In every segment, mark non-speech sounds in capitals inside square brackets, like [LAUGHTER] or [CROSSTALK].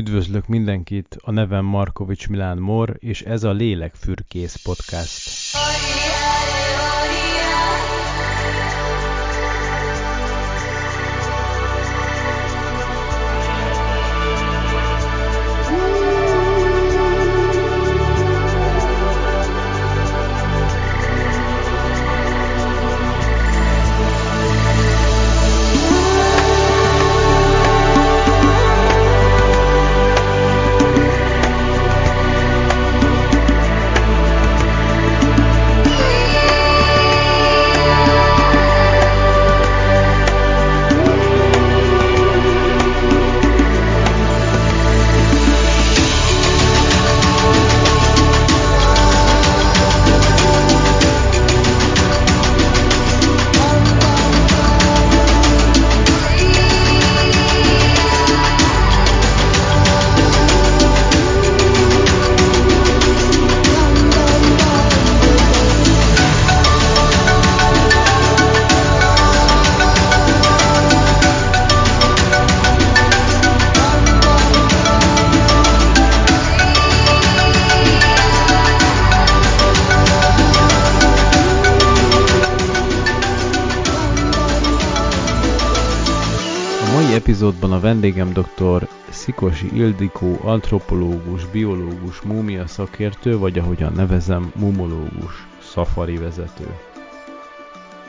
Üdvözlök mindenkit, a nevem Markovics Milán Mor, és ez a Lélekfürkész Podcast. Vendégem dr. Szikosi Ildikó, antropológus, biológus, múmia szakértő, vagy ahogyan nevezem, mumológus, szafari vezető.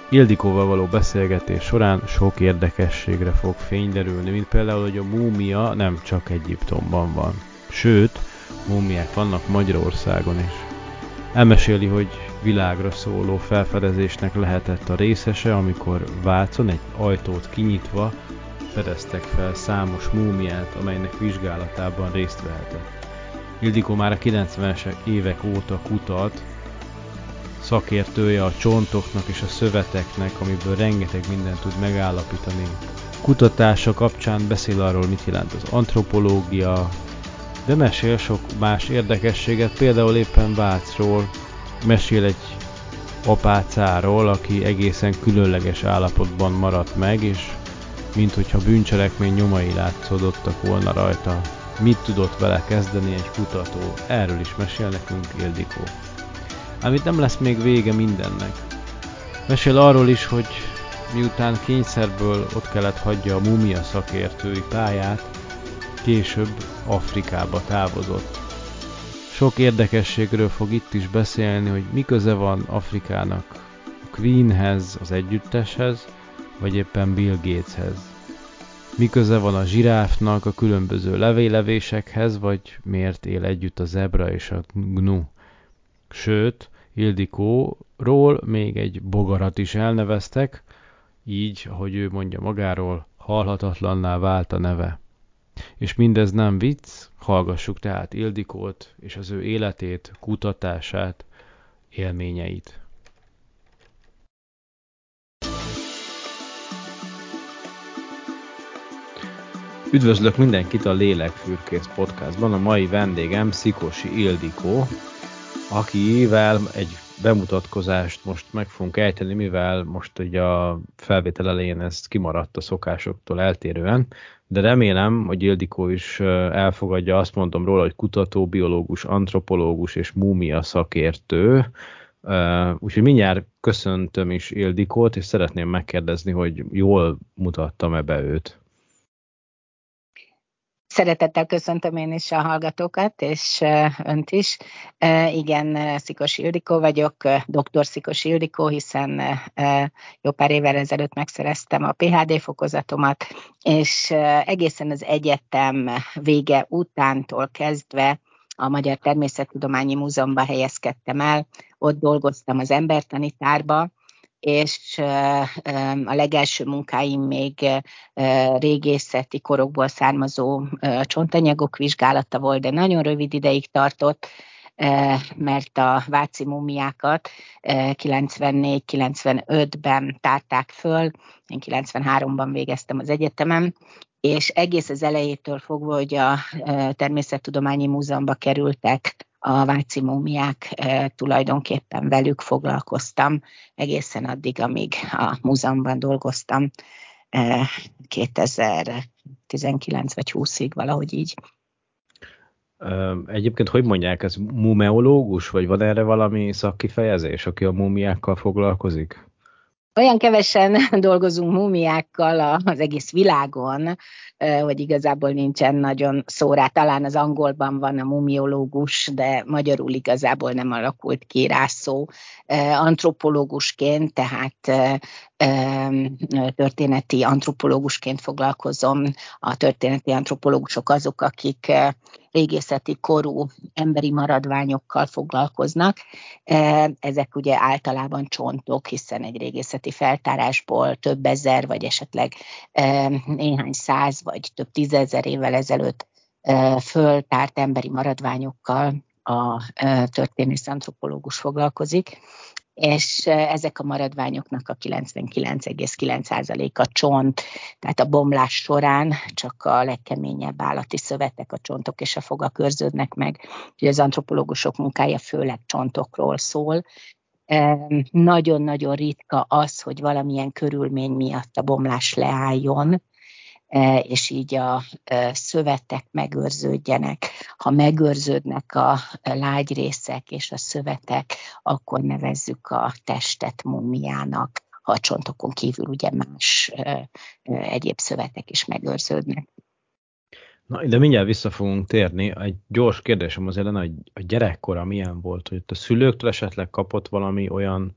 Ildikóval való beszélgetés során sok érdekességre fog fényderülni, mint például, hogy a múmia nem csak Egyiptomban van. Sőt, múmiák vannak Magyarországon is. Elmeséli, hogy világra szóló felfedezésnek lehetett a részese, amikor Vácon egy ajtót kinyitva fedeztek fel számos múmiát, amelynek vizsgálatában részt vehetett. Ildikó már a 90-es évek óta kutat, szakértője a csontoknak és a szöveteknek, amiből rengeteg mindent tud megállapítani. Kutatása kapcsán beszél arról, mit jelent az antropológia, de mesél sok más érdekességet, például éppen Vácról, mesél egy apácáról, aki egészen különleges állapotban maradt meg, és mint hogyha bűncselekmény nyomai látszódottak volna rajta. Mit tudott vele kezdeni egy kutató? Erről is mesél nekünk Ildikó. Ám itt nem lesz még vége mindennek. Mesél arról is, hogy miután kényszerből ott kellett hagyja a mumia szakértői pályát, később Afrikába távozott. Sok érdekességről fog itt is beszélni, hogy mi köze van Afrikának a Queenhez, az együtteshez, vagy éppen Bill Gateshez. Mi van a zsiráfnak a különböző levélevésekhez, vagy miért él együtt a zebra és a gnu? Sőt, Ildikóról még egy bogarat is elneveztek, így, ahogy ő mondja magáról, halhatatlanná vált a neve. És mindez nem vicc, hallgassuk tehát Ildikót és az ő életét, kutatását, élményeit. Üdvözlök mindenkit a Lélekfürkész podcastban. A mai vendégem Szikosi Ildikó, akivel egy bemutatkozást most meg fogunk ejteni, mivel most ugye a felvétel elején ez kimaradt a szokásoktól eltérően, de remélem, hogy Ildikó is elfogadja, azt mondom róla, hogy kutató, biológus, antropológus és múmia szakértő, úgyhogy mindjárt köszöntöm is Ildikót, és szeretném megkérdezni, hogy jól mutattam-e be őt. Szeretettel köszöntöm én is a hallgatókat, és önt is. Igen, Szikos Ildikó vagyok, dr. Szikos Ildikó, hiszen jó pár évvel ezelőtt megszereztem a PHD fokozatomat, és egészen az egyetem vége utántól kezdve a Magyar Természettudományi Múzeumban helyezkedtem el, ott dolgoztam az embertanitárba, és a legelső munkáim még régészeti korokból származó csontanyagok vizsgálata volt, de nagyon rövid ideig tartott, mert a váci mumiákat 94-95-ben tárták föl, én 93-ban végeztem az egyetemem, és egész az elejétől fogva, hogy a Természettudományi Múzeumba kerültek a váci múmiák tulajdonképpen velük foglalkoztam egészen addig, amíg a múzeumban dolgoztam 2019 vagy 20-ig, valahogy így. Egyébként hogy mondják, ez mumeológus, vagy van erre valami szakkifejezés, aki a mumiákkal foglalkozik? Olyan kevesen [LAUGHS] dolgozunk múmiákkal az egész világon, hogy igazából nincsen nagyon szórá. Talán az angolban van a mumiológus, de magyarul igazából nem alakult ki rá szó. Antropológusként, tehát történeti antropológusként foglalkozom. A történeti antropológusok azok, akik régészeti korú emberi maradványokkal foglalkoznak. Ezek ugye általában csontok, hiszen egy régészeti feltárásból több ezer, vagy esetleg néhány száz, vagy több tízezer évvel ezelőtt föltárt emberi maradványokkal a történész antropológus foglalkozik, és ezek a maradványoknak a 99,9%-a csont, tehát a bomlás során csak a legkeményebb állati szövetek, a csontok és a fogak őrződnek meg. Ugye az antropológusok munkája főleg csontokról szól, nagyon-nagyon ritka az, hogy valamilyen körülmény miatt a bomlás leálljon, és így a e, szövetek megőrződjenek. Ha megőrződnek a lágy részek és a szövetek, akkor nevezzük a testet mumiának, ha a csontokon kívül ugye más e, egyéb szövetek is megőrződnek. Na, de mindjárt vissza fogunk térni. Egy gyors kérdésem azért lenne, hogy a gyerekkora milyen volt, hogy a szülőktől esetleg kapott valami olyan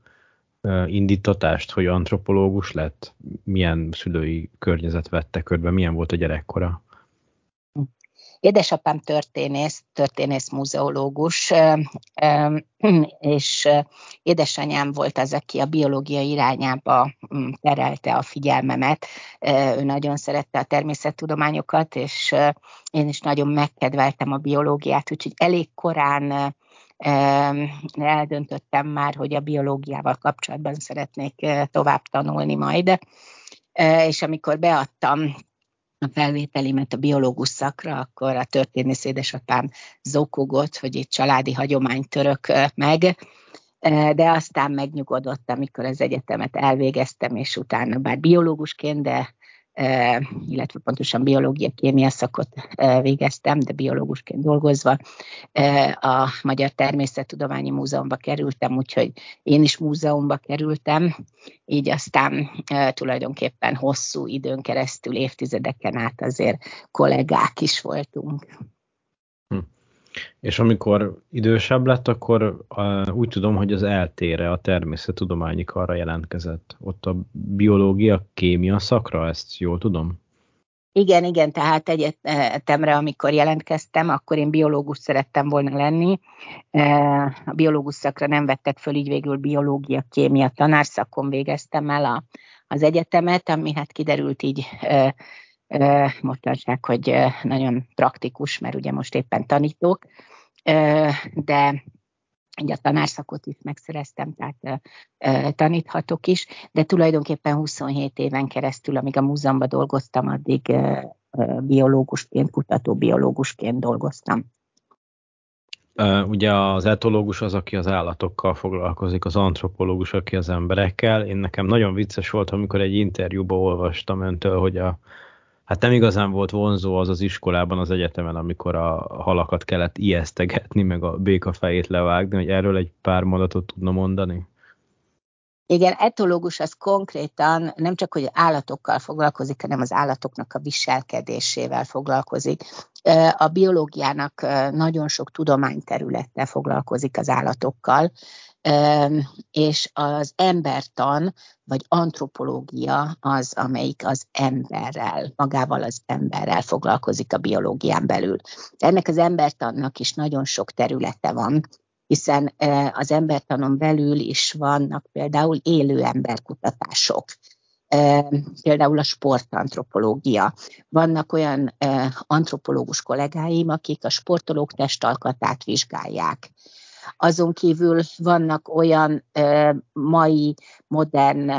indítatást, hogy antropológus lett? Milyen szülői környezet vette körbe? Milyen volt a gyerekkora? Édesapám történész, történész muzeológus, és édesanyám volt az, aki a biológia irányába mm, terelte a figyelmemet. Ő nagyon szerette a természettudományokat, és én is nagyon megkedveltem a biológiát, úgyhogy elég korán eldöntöttem már, hogy a biológiával kapcsolatban szeretnék eh, tovább tanulni majd. Eh, és amikor beadtam a felvételimet a biológus szakra, akkor a történész édesapám zokogott, hogy itt családi hagyományt török eh, meg, de aztán megnyugodott, amikor az egyetemet elvégeztem, és utána bár biológusként, de illetve pontosan biológia, kémia szakot végeztem, de biológusként dolgozva. A Magyar Természettudományi Múzeumba kerültem, úgyhogy én is múzeumba kerültem, így aztán tulajdonképpen hosszú időn keresztül, évtizedeken át azért kollégák is voltunk. És amikor idősebb lett, akkor uh, úgy tudom, hogy az eltére a természettudományi karra jelentkezett. Ott a biológia, kémia szakra, ezt jól tudom? Igen, igen, tehát egyetemre, amikor jelentkeztem, akkor én biológus szerettem volna lenni. A biológus szakra nem vettek föl, így végül biológia, kémia tanárszakon végeztem el a, az egyetemet, ami hát kiderült így mostanság, hogy nagyon praktikus, mert ugye most éppen tanítok, de ugye a tanárszakot is megszereztem, tehát taníthatok is, de tulajdonképpen 27 éven keresztül, amíg a múzeumban dolgoztam, addig biológusként, kutatóbiológusként dolgoztam. Ugye az etológus az, aki az állatokkal foglalkozik, az antropológus, aki az emberekkel. Én nekem nagyon vicces volt, amikor egy interjúban olvastam öntől, hogy a hát nem igazán volt vonzó az az iskolában, az egyetemen, amikor a halakat kellett ijesztegetni, meg a béka fejét levágni, hogy erről egy pár mondatot tudna mondani? Igen, etológus az konkrétan nem csak, hogy állatokkal foglalkozik, hanem az állatoknak a viselkedésével foglalkozik. A biológiának nagyon sok tudományterülettel foglalkozik az állatokkal, és az embertan, vagy antropológia az, amelyik az emberrel, magával az emberrel foglalkozik a biológián belül. Ennek az embertannak is nagyon sok területe van, hiszen az embertanon belül is vannak például élő emberkutatások, például a sportantropológia. Vannak olyan antropológus kollégáim, akik a sportolók testalkatát vizsgálják azon kívül vannak olyan mai modern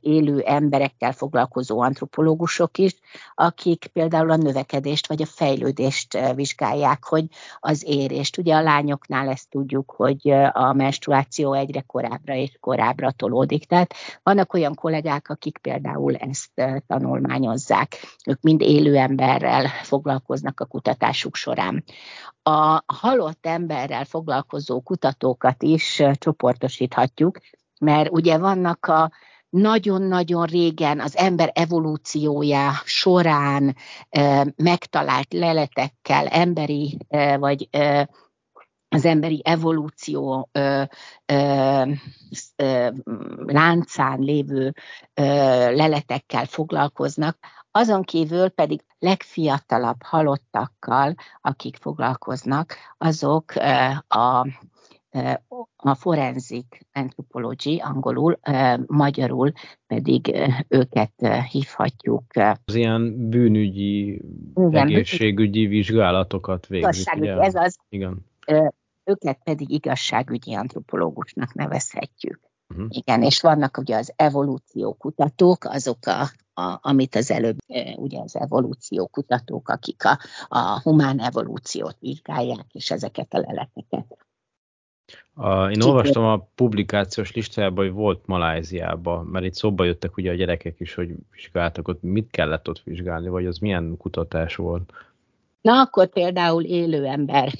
élő emberekkel foglalkozó antropológusok is, akik például a növekedést vagy a fejlődést vizsgálják, hogy az érést. Ugye a lányoknál ezt tudjuk, hogy a menstruáció egyre korábbra és korábbra tolódik. Tehát vannak olyan kollégák, akik például ezt tanulmányozzák. Ők mind élő emberrel foglalkoznak a kutatásuk során. A halott emberrel foglalkozó kutatókat is csoportosíthatjuk, mert ugye vannak a nagyon-nagyon régen az ember evolúciója során megtalált leletekkel, emberi vagy az emberi evolúció ö, ö, ö, láncán lévő ö, leletekkel foglalkoznak, azon kívül pedig legfiatalabb halottakkal, akik foglalkoznak, azok ö, a a forensic anthropology, angolul, magyarul pedig őket hívhatjuk. Az ilyen bűnügyi, Igen, egészségügyi vizsgálatokat végzik. Ugye? Ez az. Igen. Őket pedig igazságügyi antropológusnak nevezhetjük. Uh-huh. Igen, és vannak ugye az evolúció kutatók, azok a, a, amit az előbb, ugye az evolúció kutatók, akik a, a humán evolúciót vizsgálják, és ezeket a leleteket a, én olvastam a publikációs listájában, hogy volt Maláziában, mert itt szóba jöttek ugye a gyerekek is, hogy vizsgáltak ott, mit kellett ott vizsgálni, vagy az milyen kutatás volt? Na, akkor például élő ember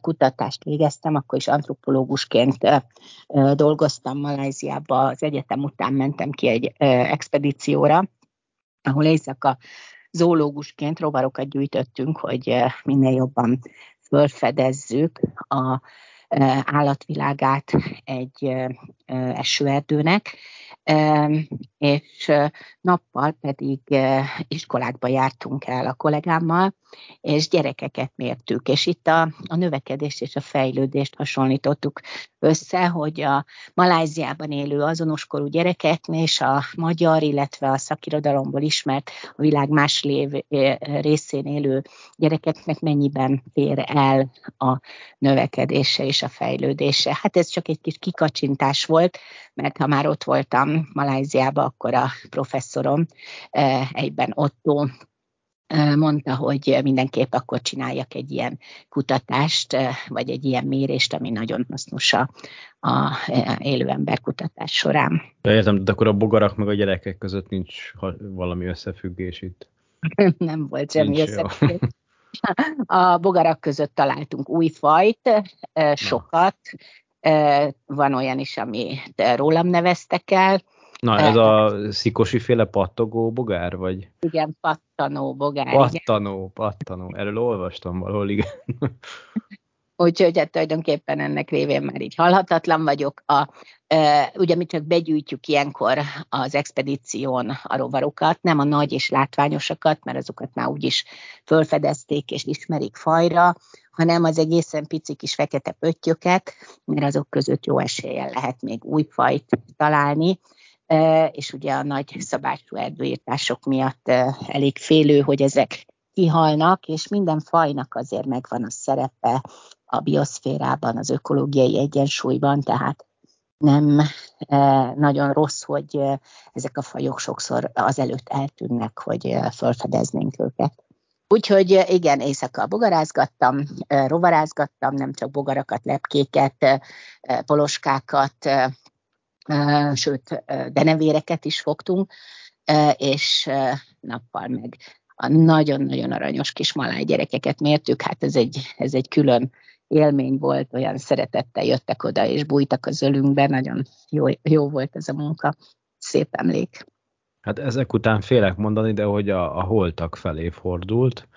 kutatást végeztem, akkor is antropológusként dolgoztam Maláziába, az egyetem után mentem ki egy expedícióra, ahol éjszaka zoológusként rovarokat gyűjtöttünk, hogy minél jobban fölfedezzük a állatvilágát egy esőerdőnek, és nappal pedig iskolákba jártunk el a kollégámmal, és gyerekeket mértük, és itt a, a növekedést és a fejlődést hasonlítottuk össze, hogy a Maláziában élő azonoskorú gyerekeknél és a magyar, illetve a szakirodalomból ismert a világ más lév, részén élő gyerekeknek mennyiben fér el a növekedése és a fejlődése. Hát ez csak egy kis kikacsintás volt, mert ha már ott voltam Maláziában, akkor a professzorom egyben Otto mondta, hogy mindenképp akkor csináljak egy ilyen kutatást, vagy egy ilyen mérést, ami nagyon hasznos a, a élő ember kutatás során. Ja, értem, de akkor a bogarak meg a gyerekek között nincs valami összefüggés itt. [LAUGHS] Nem volt semmi összefüggés. [LAUGHS] A bogarak között találtunk új fajt, sokat, van olyan is, amit rólam neveztek el, Na, ez a szikosi féle pattogó bogár, vagy? Igen, pattanó bogár. Pattanó, igen. pattanó. Erről olvastam valahol, igen. Úgyhogy hát tulajdonképpen ennek révén már így halhatatlan vagyok. A, e, ugye mi csak begyűjtjük ilyenkor az expedíción a rovarokat, nem a nagy és látványosakat, mert azokat már úgyis fölfedezték és ismerik fajra, hanem az egészen pici kis fekete pöttyöket, mert azok között jó eséllyel lehet még új fajt találni és ugye a nagy szabású erdőírtások miatt elég félő, hogy ezek kihalnak, és minden fajnak azért megvan a szerepe a bioszférában, az ökológiai egyensúlyban, tehát nem nagyon rossz, hogy ezek a fajok sokszor azelőtt eltűnnek, hogy felfedeznénk őket. Úgyhogy igen, éjszaka bogarázgattam, rovarázgattam, nem csak bogarakat, lepkéket, poloskákat, sőt, denevéreket is fogtunk, és nappal meg a nagyon-nagyon aranyos kis maláj gyerekeket mértük, hát ez egy, ez egy külön élmény volt, olyan szeretettel jöttek oda, és bújtak az ölünkbe, nagyon jó, jó volt ez a munka, szép emlék. Hát ezek után félek mondani, de hogy a, a holtak felé fordult,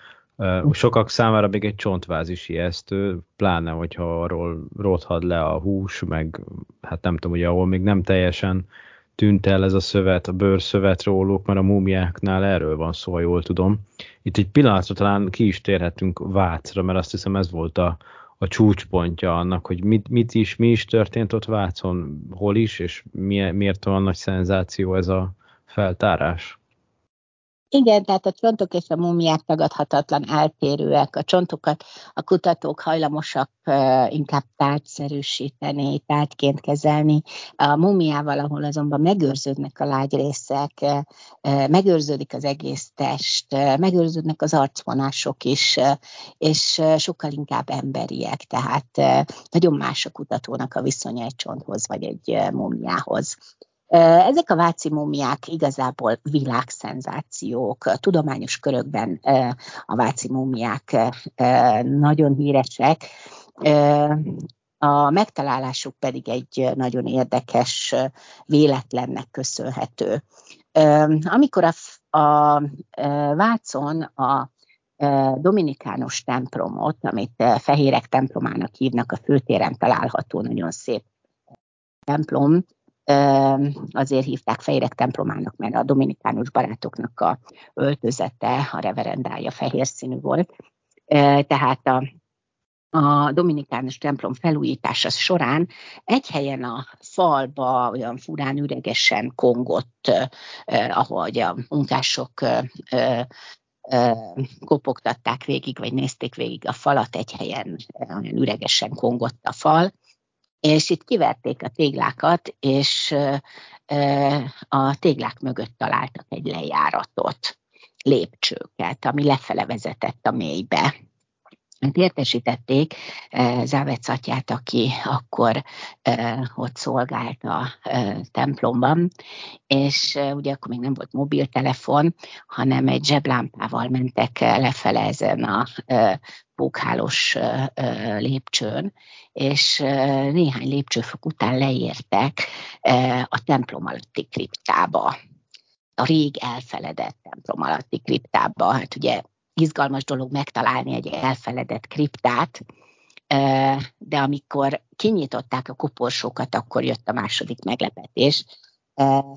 Sokak számára még egy csontváz is ijesztő, pláne, hogyha arról rothad le a hús, meg hát nem tudom, ugye ahol még nem teljesen tűnt el ez a szövet, a bőrszövet róluk, mert a múmiáknál erről van szó, ha jól tudom. Itt egy pillanatra talán ki is térhetünk Vácra, mert azt hiszem ez volt a, a csúcspontja annak, hogy mit, mit is, mi is történt ott Vácon, hol is, és mi, miért van nagy szenzáció ez a feltárás. Igen, tehát a csontok és a mumiák tagadhatatlan eltérőek. A csontokat a kutatók hajlamosak inkább tárgyszerűsíteni, tárgyként kezelni. A mumiával, ahol azonban megőrződnek a lágy részek, uh, megőrződik az egész test, megőrződnek az arcvonások is, és sokkal inkább emberiek. Tehát nagyon más a kutatónak a viszonya egy csonthoz vagy egy mumiához. Ezek a váci mumiák igazából világszenzációk. Tudományos körökben a váci mumiák nagyon híresek. A megtalálásuk pedig egy nagyon érdekes véletlennek köszönhető. Amikor a, a Vácon a Dominikánus templomot, amit Fehérek templomának hívnak, a főtéren található nagyon szép templom, azért hívták Fejrek templomának, mert a dominikánus barátoknak a öltözete, a reverendája fehér színű volt. Tehát a, a dominikánus templom felújítása során egy helyen a falba olyan furán üregesen kongott, ahogy a munkások kopogtatták végig, vagy nézték végig a falat, egy helyen olyan üregesen kongott a fal, és itt kiverték a téglákat, és a téglák mögött találtak egy lejáratot, lépcsőket, ami lefele vezetett a mélybe. Hát értesítették Závec atyát, aki akkor ott szolgált a templomban, és ugye akkor még nem volt mobiltelefon, hanem egy zseblámpával mentek lefele ezen a pókhálós lépcsőn, és néhány lépcsőfok után leértek a templom alatti kriptába a rég elfeledett templom alatti kriptába. Hát ugye izgalmas dolog megtalálni egy elfeledett kriptát, de amikor kinyitották a koporsókat, akkor jött a második meglepetés,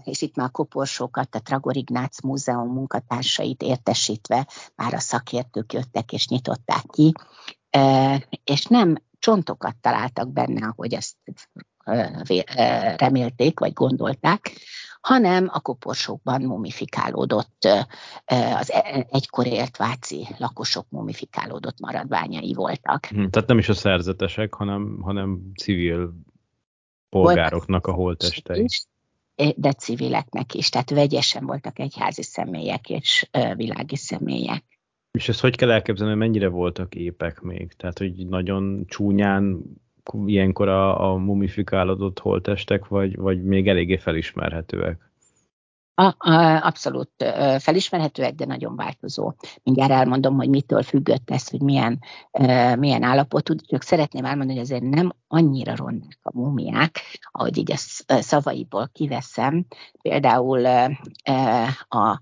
és itt már a koporsókat a Tragor Ignác Múzeum munkatársait értesítve már a szakértők jöttek és nyitották ki, és nem csontokat találtak benne, ahogy ezt remélték, vagy gondolták, hanem a koporsókban mumifikálódott, az e, egykor élt váci lakosok mumifikálódott maradványai voltak. Hm, tehát nem is a szerzetesek, hanem, hanem civil polgároknak a holtestei. Is, de civileknek is, tehát vegyesen voltak egyházi személyek és világi személyek. És ezt hogy kell elképzelni, mennyire voltak épek még? Tehát, hogy nagyon csúnyán ilyenkor a, a mumifikálódott holtestek, vagy, vagy még eléggé felismerhetőek? A, a, abszolút felismerhetőek, de nagyon változó. Mindjárt elmondom, hogy mitől függött ez, hogy milyen, milyen állapotú, csak szeretném elmondani, hogy azért nem annyira rondák a mumiák, ahogy így a szavaiból kiveszem. Például a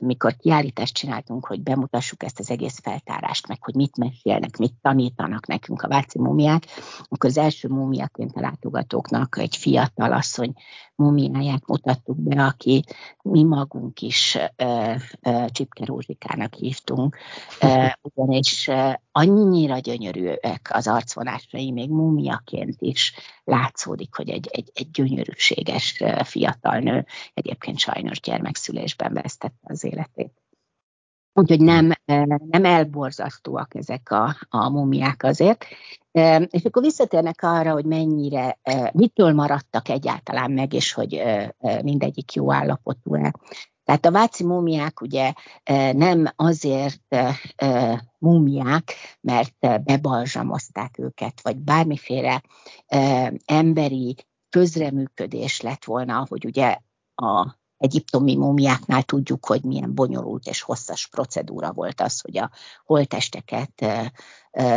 mikor kiállítást csináltunk, hogy bemutassuk ezt az egész feltárást, meg hogy mit mesélnek, mit tanítanak nekünk a Váci mumiák, akkor az első mumiaként a látogatóknak egy fiatal asszony mumiáját mutattuk be, aki mi magunk is uh, uh, Csipke Rózsikának hívtunk, uh, ugyanis annyira gyönyörűek az arcvonásai, még mumiaként is látszódik, hogy egy, egy, egy gyönyörűséges fiatal nő egyébként sajnos gyermekszülésben vesztette az életét. Úgyhogy nem, nem elborzasztóak ezek a, a mumiák azért. És akkor visszatérnek arra, hogy mennyire, mitől maradtak egyáltalán meg, és hogy mindegyik jó állapotú-e. Tehát a váci múmiák ugye nem azért múmiák, mert bebalzsamozták őket, vagy bármiféle emberi közreműködés lett volna, hogy ugye a egyiptomi múmiáknál tudjuk, hogy milyen bonyolult és hosszas procedúra volt az, hogy a holtesteket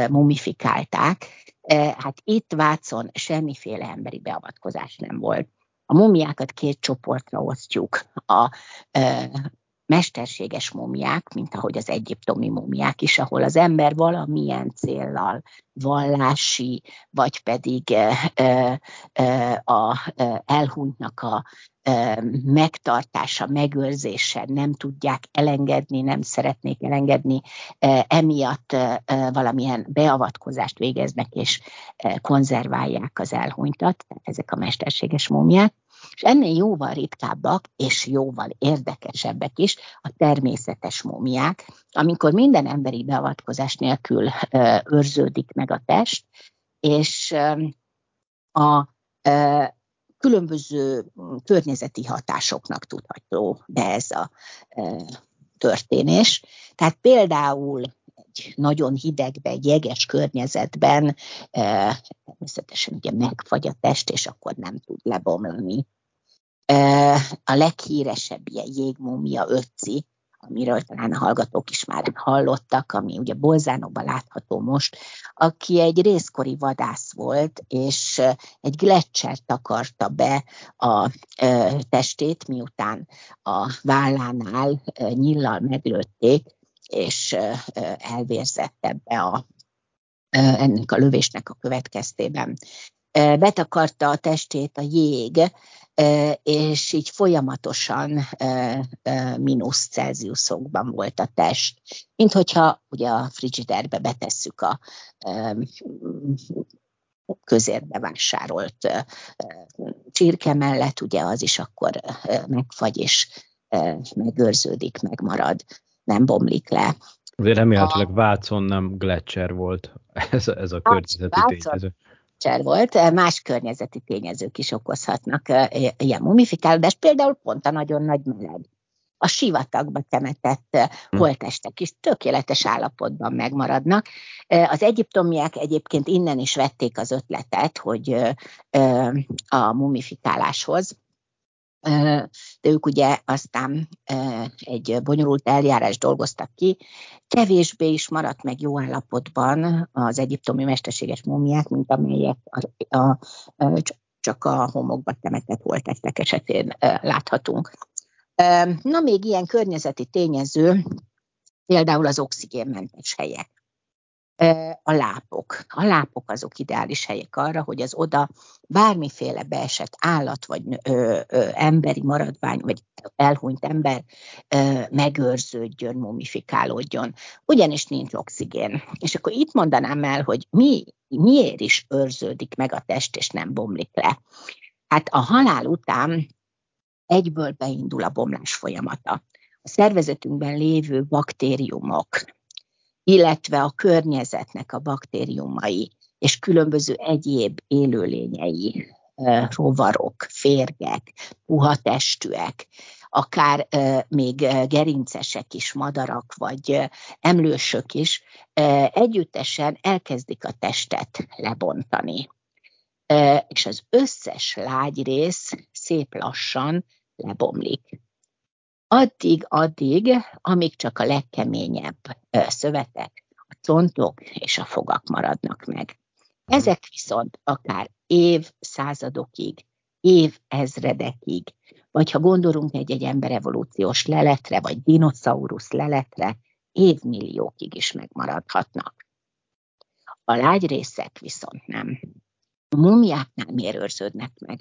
mumifikálták. Hát itt Vácon semmiféle emberi beavatkozás nem volt. A mumiákat két csoportra osztjuk. A mesterséges mumiák, mint ahogy az egyiptomi mumiák is, ahol az ember valamilyen céllal, vallási, vagy pedig a elhunytnak a megtartása, megőrzése, nem tudják elengedni, nem szeretnék elengedni, emiatt valamilyen beavatkozást végeznek és konzerválják az elhunytat, ezek a mesterséges múmiák. És ennél jóval ritkábbak és jóval érdekesebbek is a természetes múmiák, amikor minden emberi beavatkozás nélkül őrződik meg a test, és a különböző környezeti hatásoknak tudható be ez a történés. Tehát például egy nagyon hidegbe, egy jeges környezetben természetesen ugye megfagy a test, és akkor nem tud lebomlani. A leghíresebb ilyen jégmúmia ötci, amiről talán a hallgatók is már hallottak, ami ugye Bolzánokban látható most, aki egy részkori vadász volt, és egy gletszer takarta be a testét, miután a vállánál nyillal meglőtték, és elvérzett ebbe a, ennek a lövésnek a következtében. Betakarta a testét a jég, és így folyamatosan mínusz Celsiusokban volt a test. Mint hogyha ugye a frigiderbe betesszük a közérbe vásárolt csirke mellett, ugye az is akkor megfagy és megőrződik, megmarad, nem bomlik le. Remélhetőleg Vácon nem Gletscher volt ez, ez a környezeti tényező cser volt, más környezeti tényezők is okozhatnak ilyen mumifikálódást, például pont a nagyon nagy meleg. A sivatagba temetett hm. holtestek is tökéletes állapotban megmaradnak. Az egyiptomiak egyébként innen is vették az ötletet, hogy a mumifikáláshoz de ők ugye aztán egy bonyolult eljárás dolgoztak ki, kevésbé is maradt meg jó állapotban az egyiptomi mesterséges mumiák, mint amelyek a, a, csak a homokba temetett holtettek esetén láthatunk. Na még ilyen környezeti tényező, például az oxigénmentes helyek a lápok. A lápok azok ideális helyek arra, hogy az oda bármiféle beesett állat, vagy ö, ö, emberi maradvány, vagy elhunyt ember ö, megőrződjön, mumifikálódjon. Ugyanis nincs oxigén. És akkor itt mondanám el, hogy mi, miért is őrződik meg a test, és nem bomlik le. Hát a halál után egyből beindul a bomlás folyamata. A szervezetünkben lévő baktériumok, illetve a környezetnek a baktériumai és különböző egyéb élőlényei, rovarok, férgek, puha testűek, akár még gerincesek is, madarak vagy emlősök is együttesen elkezdik a testet lebontani. És az összes lágy rész szép lassan lebomlik addig-addig, amíg csak a legkeményebb szövetek, a contok és a fogak maradnak meg. Ezek viszont akár évszázadokig, évezredekig, vagy ha gondolunk egy-egy emberevolúciós leletre, vagy dinoszaurusz leletre, évmilliókig is megmaradhatnak. A lágy részek viszont nem. A mumiáknál miért őrződnek meg?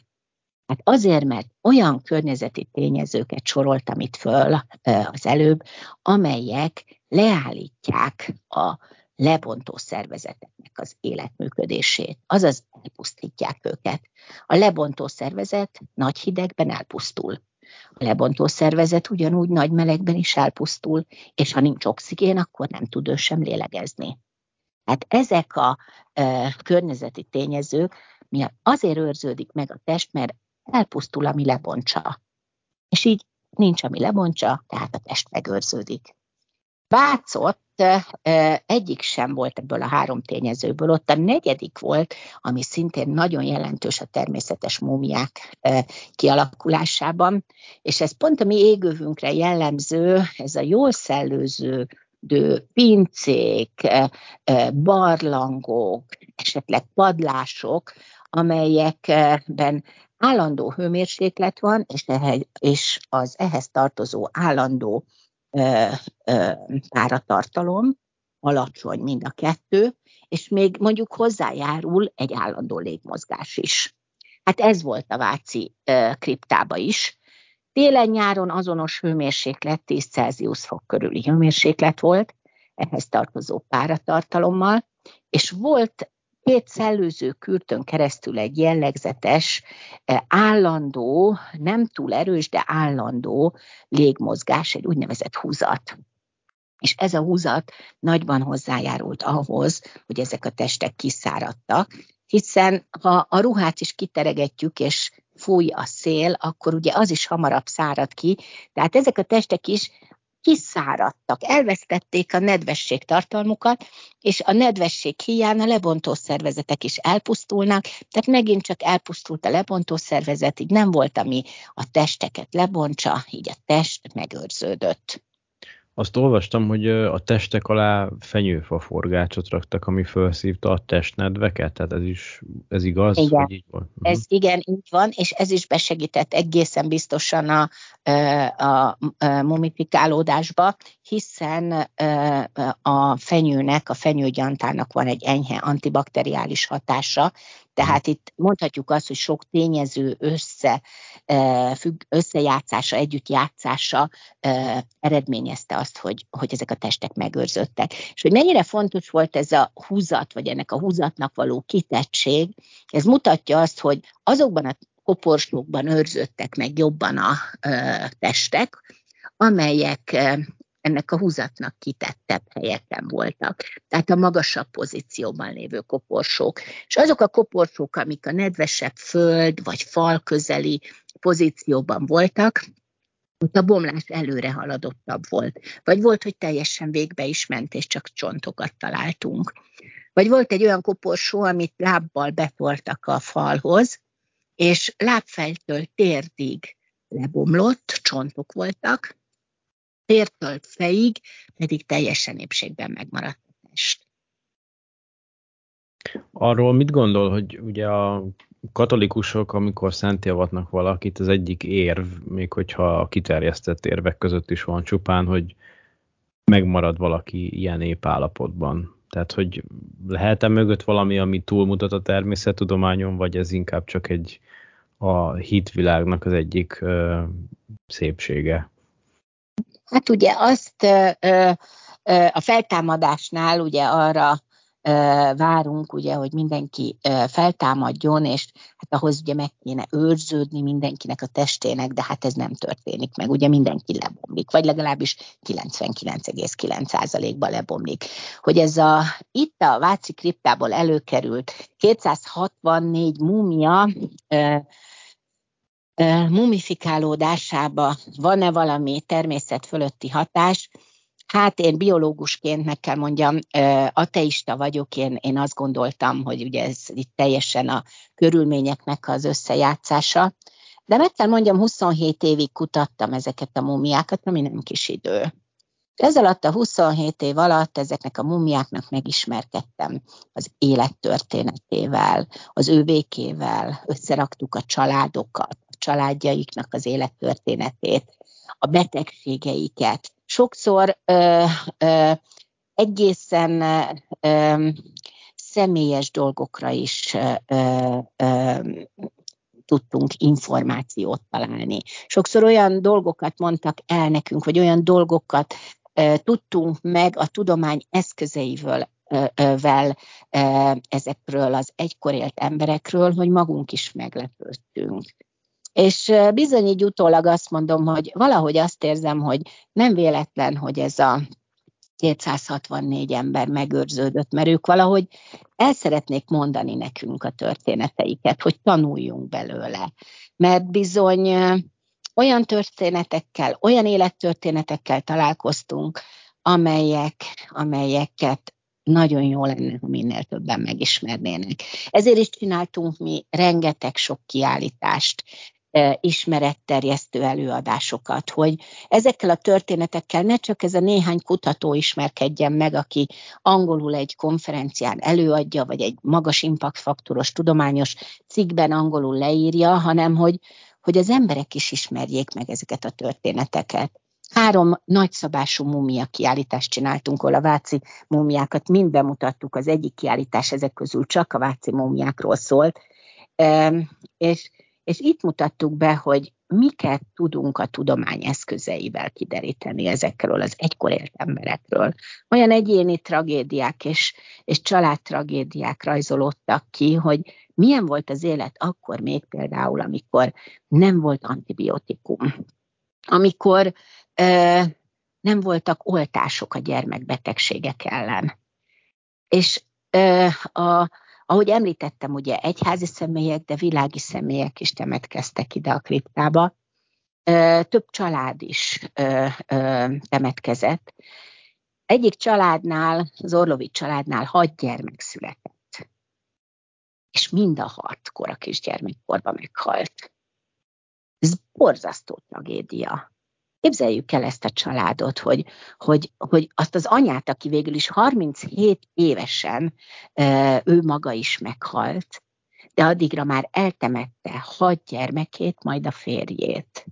Hát azért, mert olyan környezeti tényezőket soroltam itt föl az előbb, amelyek leállítják a lebontó szervezeteknek az életműködését, azaz elpusztítják őket. A lebontó szervezet nagy hidegben elpusztul. A lebontó szervezet ugyanúgy nagy melegben is elpusztul, és ha nincs oxigén, akkor nem tud ő sem lélegezni. Hát ezek a e, környezeti tényezők miatt azért őrződik meg a test, mert elpusztul, ami lebontsa. És így nincs, ami lebontsa, tehát a test megőrződik. Vácott egyik sem volt ebből a három tényezőből, ott a negyedik volt, ami szintén nagyon jelentős a természetes múmiák kialakulásában, és ez pont a mi égővünkre jellemző, ez a jól szellőző de pincék, barlangok, esetleg padlások, amelyekben állandó hőmérséklet van, és, ehhez, és az ehhez tartozó állandó ö, ö, páratartalom, alacsony mind a kettő, és még mondjuk hozzájárul egy állandó légmozgás is. Hát ez volt a Váci ö, kriptába is. Télen-nyáron azonos hőmérséklet 10 Celsius fok körüli hőmérséklet volt, ehhez tartozó páratartalommal, és volt két szellőző kürtön keresztül egy jellegzetes, állandó, nem túl erős, de állandó légmozgás, egy úgynevezett húzat. És ez a húzat nagyban hozzájárult ahhoz, hogy ezek a testek kiszáradtak, hiszen ha a ruhát is kiteregetjük, és fúj a szél, akkor ugye az is hamarabb szárad ki. Tehát ezek a testek is kiszáradtak, elvesztették a nedvesség tartalmukat, és a nedvesség hiány a lebontó szervezetek is elpusztulnak, tehát megint csak elpusztult a lebontó szervezet, így nem volt, ami a testeket lebontsa, így a test megőrződött. Azt olvastam, hogy a testek alá fenyőfa forgácsot raktak, ami felszívta a testnedveket, tehát ez is ez igaz, igen. hogy így van? Ez uh-huh. igen, így van, és ez is besegített egészen biztosan a, a, a mumifikálódásba, hiszen a fenyőnek, a fenyőgyantának van egy enyhe antibakteriális hatása, tehát itt mondhatjuk azt, hogy sok tényező össze, függ, összejátszása, együttjátszása eredményezte azt, hogy, hogy ezek a testek megőrzöttek. És hogy mennyire fontos volt ez a húzat, vagy ennek a húzatnak való kitettség, ez mutatja azt, hogy azokban a koporsókban őrzöttek meg jobban a testek, amelyek ennek a húzatnak kitettebb helyeken voltak. Tehát a magasabb pozícióban lévő koporsók. És azok a koporsók, amik a nedvesebb föld vagy fal közeli pozícióban voltak, ott a bomlás előre haladottabb volt. Vagy volt, hogy teljesen végbe is ment, és csak csontokat találtunk. Vagy volt egy olyan koporsó, amit lábbal befortak a falhoz, és lábfejtől térdig lebomlott, csontok voltak, tértől fejig pedig teljesen épségben megmaradt a test. Arról mit gondol, hogy ugye a katolikusok, amikor szentjavatnak valakit, az egyik érv, még hogyha a kiterjesztett érvek között is van csupán, hogy megmarad valaki ilyen épállapotban. Tehát, hogy lehet-e mögött valami, ami túlmutat a természettudományon, vagy ez inkább csak egy a hitvilágnak az egyik ö, szépsége? Hát ugye azt a feltámadásnál ugye arra várunk, ugye, hogy mindenki feltámadjon, és hát ahhoz ugye meg kéne őrződni mindenkinek a testének, de hát ez nem történik meg, ugye mindenki lebomlik, vagy legalábbis 99,9%-ban lebomlik. Hogy ez a, itt a Váci kriptából előkerült 264 múmia mumifikálódásába van-e valami természet fölötti hatás, Hát én biológusként meg kell mondjam, ateista vagyok, én, én azt gondoltam, hogy ugye ez itt teljesen a körülményeknek az összejátszása, de meg kell mondjam, 27 évig kutattam ezeket a mumiákat, ami nem kis idő. Ez alatt a 27 év alatt ezeknek a mumiáknak megismerkedtem az élettörténetével, az ővékével, összeraktuk a családokat, családjaiknak az élettörténetét, a betegségeiket. Sokszor ö, ö, egészen ö, személyes dolgokra is ö, ö, tudtunk információt találni. Sokszor olyan dolgokat mondtak el nekünk, vagy olyan dolgokat tudtunk meg a tudomány eszközeivel vel ezekről az egykor élt emberekről, hogy magunk is meglepődtünk. És bizony így utólag azt mondom, hogy valahogy azt érzem, hogy nem véletlen, hogy ez a 264 ember megőrződött, mert ők valahogy el szeretnék mondani nekünk a történeteiket, hogy tanuljunk belőle. Mert bizony olyan történetekkel, olyan élettörténetekkel találkoztunk, amelyek, amelyeket nagyon jó lenne, ha minél többen megismernének. Ezért is csináltunk mi rengeteg sok kiállítást, ismeretterjesztő előadásokat, hogy ezekkel a történetekkel ne csak ez a néhány kutató ismerkedjen meg, aki angolul egy konferencián előadja, vagy egy magas impactfaktoros tudományos cikkben angolul leírja, hanem hogy, hogy az emberek is ismerjék meg ezeket a történeteket. Három nagyszabású mumia kiállítást csináltunk, ahol a váci mumiákat mind bemutattuk. Az egyik kiállítás ezek közül csak a váci mumiákról szólt. És és itt mutattuk be, hogy miket tudunk a tudomány eszközeivel kideríteni ezekről az egykor élt emberekről. Olyan egyéni tragédiák és, és családtragédiák rajzolódtak ki, hogy milyen volt az élet akkor még például, amikor nem volt antibiotikum, amikor ö, nem voltak oltások a gyermekbetegségek ellen. És ö, a, ahogy említettem, ugye egyházi személyek, de világi személyek is temetkeztek ide a kriptába. Több család is temetkezett. Egyik családnál, az Orlovi családnál hat gyermek született. És mind a hat kora kisgyermekkorban meghalt. Ez borzasztó tragédia. Képzeljük el ezt a családot, hogy, hogy, hogy azt az anyát, aki végül is 37 évesen ő maga is meghalt, de addigra már eltemette hat gyermekét, majd a férjét.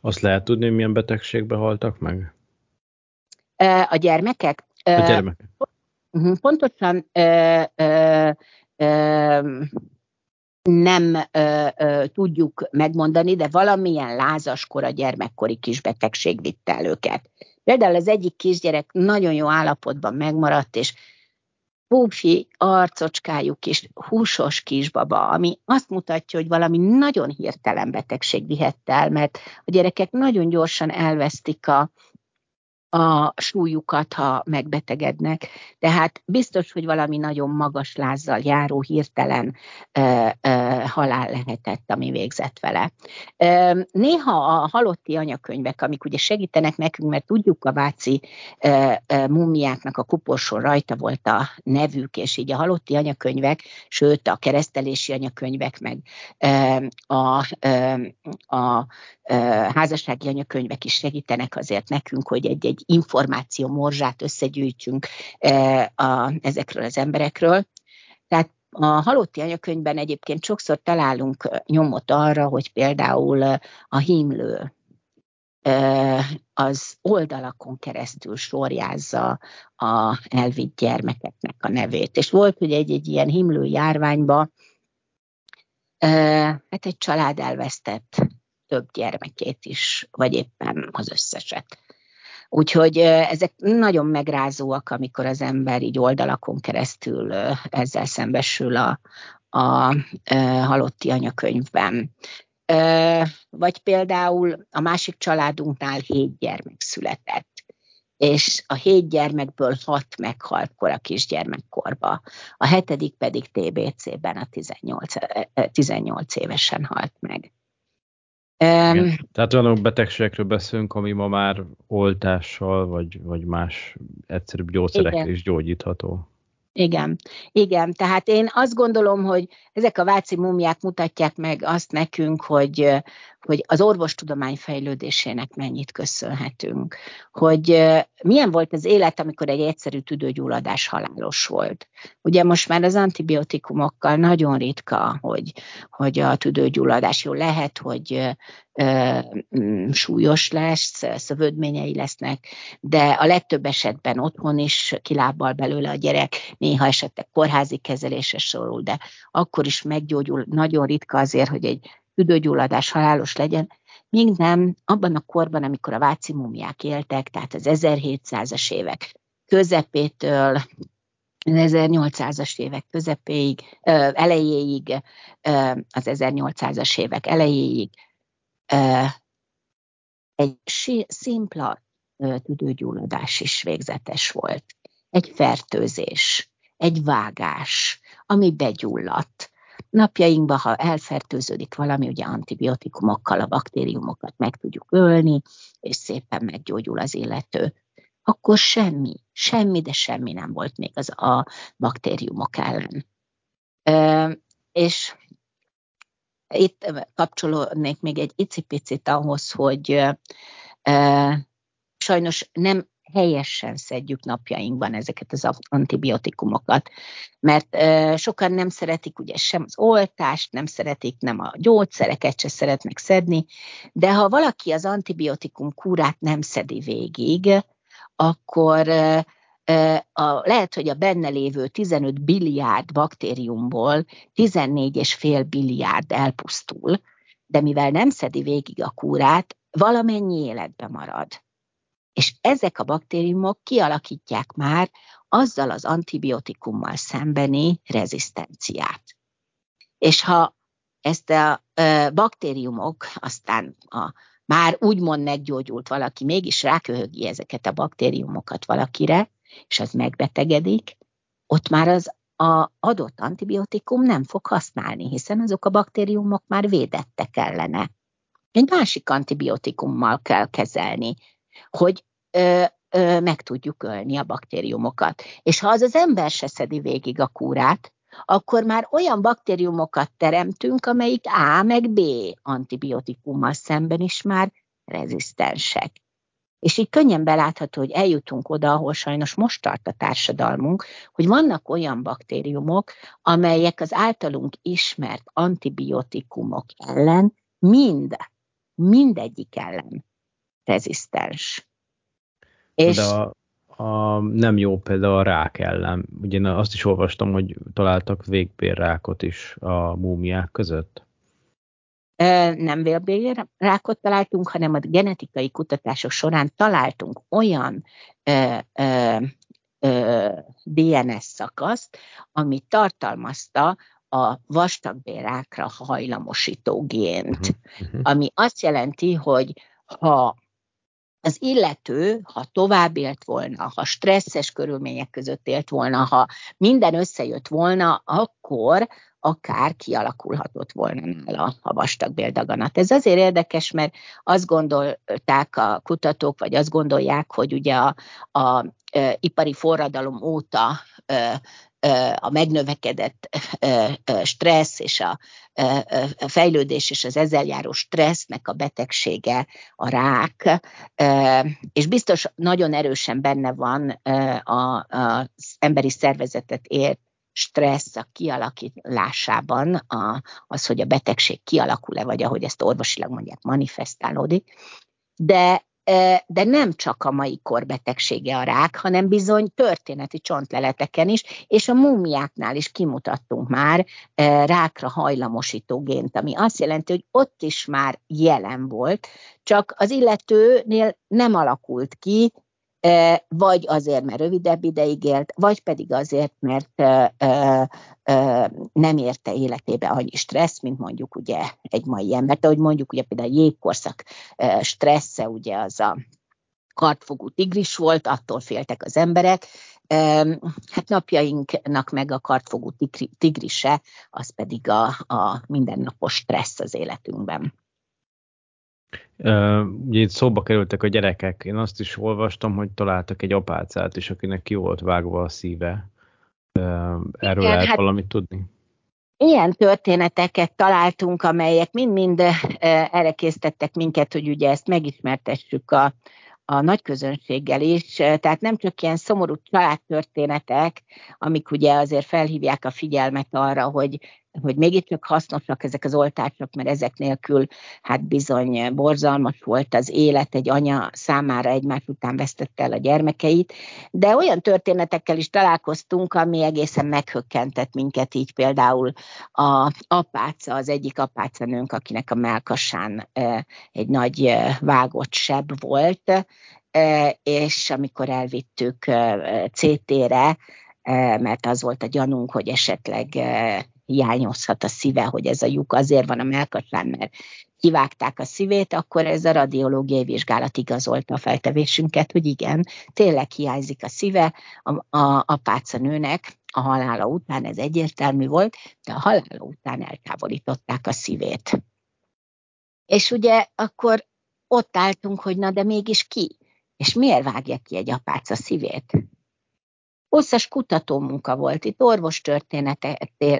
Azt lehet tudni, hogy milyen betegségbe haltak meg? A gyermekek? A gyermekek. Mhm, pontosan nem ö, ö, tudjuk megmondani, de valamilyen lázaskor a gyermekkori kisbetegség vitte el őket. Például az egyik kisgyerek nagyon jó állapotban megmaradt, és púfi arcocskájuk és húsos kisbaba, ami azt mutatja, hogy valami nagyon hirtelen betegség vihette el, mert a gyerekek nagyon gyorsan elvesztik a, a súlyukat, ha megbetegednek. Tehát biztos, hogy valami nagyon magas lázzal járó hirtelen ö, ö, halál lehetett, ami végzett vele. Ö, néha a halotti anyakönyvek, amik ugye segítenek nekünk, mert tudjuk a váci ö, ö, mumiáknak a kuporson rajta volt a nevük, és így a halotti anyakönyvek, sőt a keresztelési anyakönyvek, meg ö, a, ö, a házassági anyakönyvek is segítenek azért nekünk, hogy egy-egy információ morzsát összegyűjtsünk e, a, ezekről az emberekről. Tehát a halotti anyakönyvben egyébként sokszor találunk nyomot arra, hogy például a hímlő e, az oldalakon keresztül sorjázza a elvitt gyermekeknek a nevét. És volt ugye egy-egy ilyen himlő járványba, e, hát egy család elvesztett több gyermekét is, vagy éppen az összeset. Úgyhogy ezek nagyon megrázóak, amikor az ember így oldalakon keresztül ezzel szembesül a, a, a halotti anyakönyvben. Vagy például a másik családunknál hét gyermek született és a hét gyermekből hat meghalt kora kisgyermekkorba. A hetedik pedig TBC-ben a 18, 18 évesen halt meg. Igen. Tehát olyan betegségekről beszélünk, ami ma már oltással, vagy, vagy más egyszerűbb gyógyszerekkel is gyógyítható. Igen, igen. Tehát én azt gondolom, hogy ezek a váci mumiák mutatják meg azt nekünk, hogy, hogy az orvostudomány fejlődésének mennyit köszönhetünk. Hogy milyen volt az élet, amikor egy egyszerű tüdőgyulladás halálos volt. Ugye most már az antibiotikumokkal nagyon ritka, hogy, hogy a tüdőgyulladás jó lehet, hogy Mm, súlyos lesz, szövődményei lesznek, de a legtöbb esetben otthon is kilábbal belőle a gyerek, néha esetleg kórházi kezelésre sorul, de akkor is meggyógyul, nagyon ritka azért, hogy egy tüdőgyulladás halálos legyen, míg nem abban a korban, amikor a váci mumiák éltek, tehát az 1700-as évek közepétől az 1800-as évek közepéig, elejéig, az 1800-as évek elejéig egy szimpla tüdőgyulladás is végzetes volt. Egy fertőzés, egy vágás, ami begyulladt. Napjainkban, ha elfertőződik valami, ugye antibiotikumokkal a baktériumokat meg tudjuk ölni, és szépen meggyógyul az illető. Akkor semmi, semmi, de semmi nem volt még az a baktériumok ellen. és itt kapcsolódnék még egy icipicit ahhoz, hogy e, sajnos nem helyesen szedjük napjainkban ezeket az antibiotikumokat, mert e, sokan nem szeretik ugye sem az oltást, nem szeretik nem a gyógyszereket se szeretnek szedni, de ha valaki az antibiotikum kúrát nem szedi végig, akkor e, a, lehet, hogy a benne lévő 15 billiárd baktériumból 14,5 billiárd elpusztul, de mivel nem szedi végig a kúrát, valamennyi életbe marad. És ezek a baktériumok kialakítják már azzal az antibiotikummal szembeni rezisztenciát. És ha ezt a baktériumok aztán a már úgymond meggyógyult valaki, mégis ráköhögi ezeket a baktériumokat valakire, és az megbetegedik, ott már az a adott antibiotikum nem fog használni, hiszen azok a baktériumok már védettek ellene. Egy másik antibiotikummal kell kezelni, hogy ö, ö, meg tudjuk ölni a baktériumokat. És ha az az ember se szedi végig a kúrát, akkor már olyan baktériumokat teremtünk, amelyik A meg B antibiotikummal szemben is már rezisztensek. És így könnyen belátható, hogy eljutunk oda, ahol sajnos most tart a társadalmunk, hogy vannak olyan baktériumok, amelyek az általunk ismert antibiotikumok ellen mind, mindegyik ellen rezisztens. És De a, a, nem jó például a rák ellen. Ugye azt is olvastam, hogy találtak végbérrákot is a múmiák között nem vélbélrákot találtunk, hanem a genetikai kutatások során találtunk olyan ö, ö, ö, DNS szakaszt, ami tartalmazta a vastagbélrákra hajlamosító gént, uh-huh. ami azt jelenti, hogy ha az illető, ha tovább élt volna, ha stresszes körülmények között élt volna, ha minden összejött volna, akkor akár kialakulhatott volna nála a vastagbéldaganat. Ez azért érdekes, mert azt gondolták a kutatók, vagy azt gondolják, hogy ugye a, a, a ipari forradalom óta a megnövekedett stressz és a fejlődés és az ezzel járó stressznek a betegsége a rák, és biztos nagyon erősen benne van az emberi szervezetet ért stressz a kialakításában, az, hogy a betegség kialakul-e, vagy ahogy ezt orvosilag mondják, manifestálódik, de de nem csak a mai kor betegsége a rák, hanem bizony történeti csontleleteken is, és a múmiáknál is kimutattunk már rákra hajlamosító gént, ami azt jelenti, hogy ott is már jelen volt, csak az illetőnél nem alakult ki, vagy azért, mert rövidebb ideig élt, vagy pedig azért, mert nem érte életébe annyi stressz, mint mondjuk ugye egy mai ember. De ahogy mondjuk ugye például a jégkorszak stressze, ugye az a kartfogú tigris volt, attól féltek az emberek. Hát napjainknak meg a kartfogú tigrise, az pedig a, a mindennapos stressz az életünkben. Ugye itt szóba kerültek a gyerekek. Én azt is olvastam, hogy találtak egy apácát is, akinek ki volt vágva a szíve. Erről Igen, lehet hát valamit tudni? Ilyen történeteket találtunk, amelyek mind-mind erre készítettek minket, hogy ugye ezt megismertessük a, a nagy közönséggel is, tehát nem csak ilyen szomorú családtörténetek, amik ugye azért felhívják a figyelmet arra, hogy hogy mégiscsak hasznosak ezek az oltások, mert ezek nélkül hát bizony borzalmas volt az élet, egy anya számára egymás után vesztette el a gyermekeit, de olyan történetekkel is találkoztunk, ami egészen meghökkentett minket, így például a apáca, az egyik apácanőnk, akinek a melkasán egy nagy vágott seb volt, és amikor elvittük CT-re, mert az volt a gyanunk, hogy esetleg hiányozhat a szíve, hogy ez a lyuk azért van a melkasán, mert kivágták a szívét, akkor ez a radiológiai vizsgálat igazolta a feltevésünket, hogy igen, tényleg hiányzik a szíve, a, a, a páca nőnek a halála után ez egyértelmű volt, de a halála után eltávolították a szívét. És ugye akkor ott álltunk, hogy na de mégis ki? És miért vágja ki egy apáca szívét? Hosszas kutatómunka volt. Itt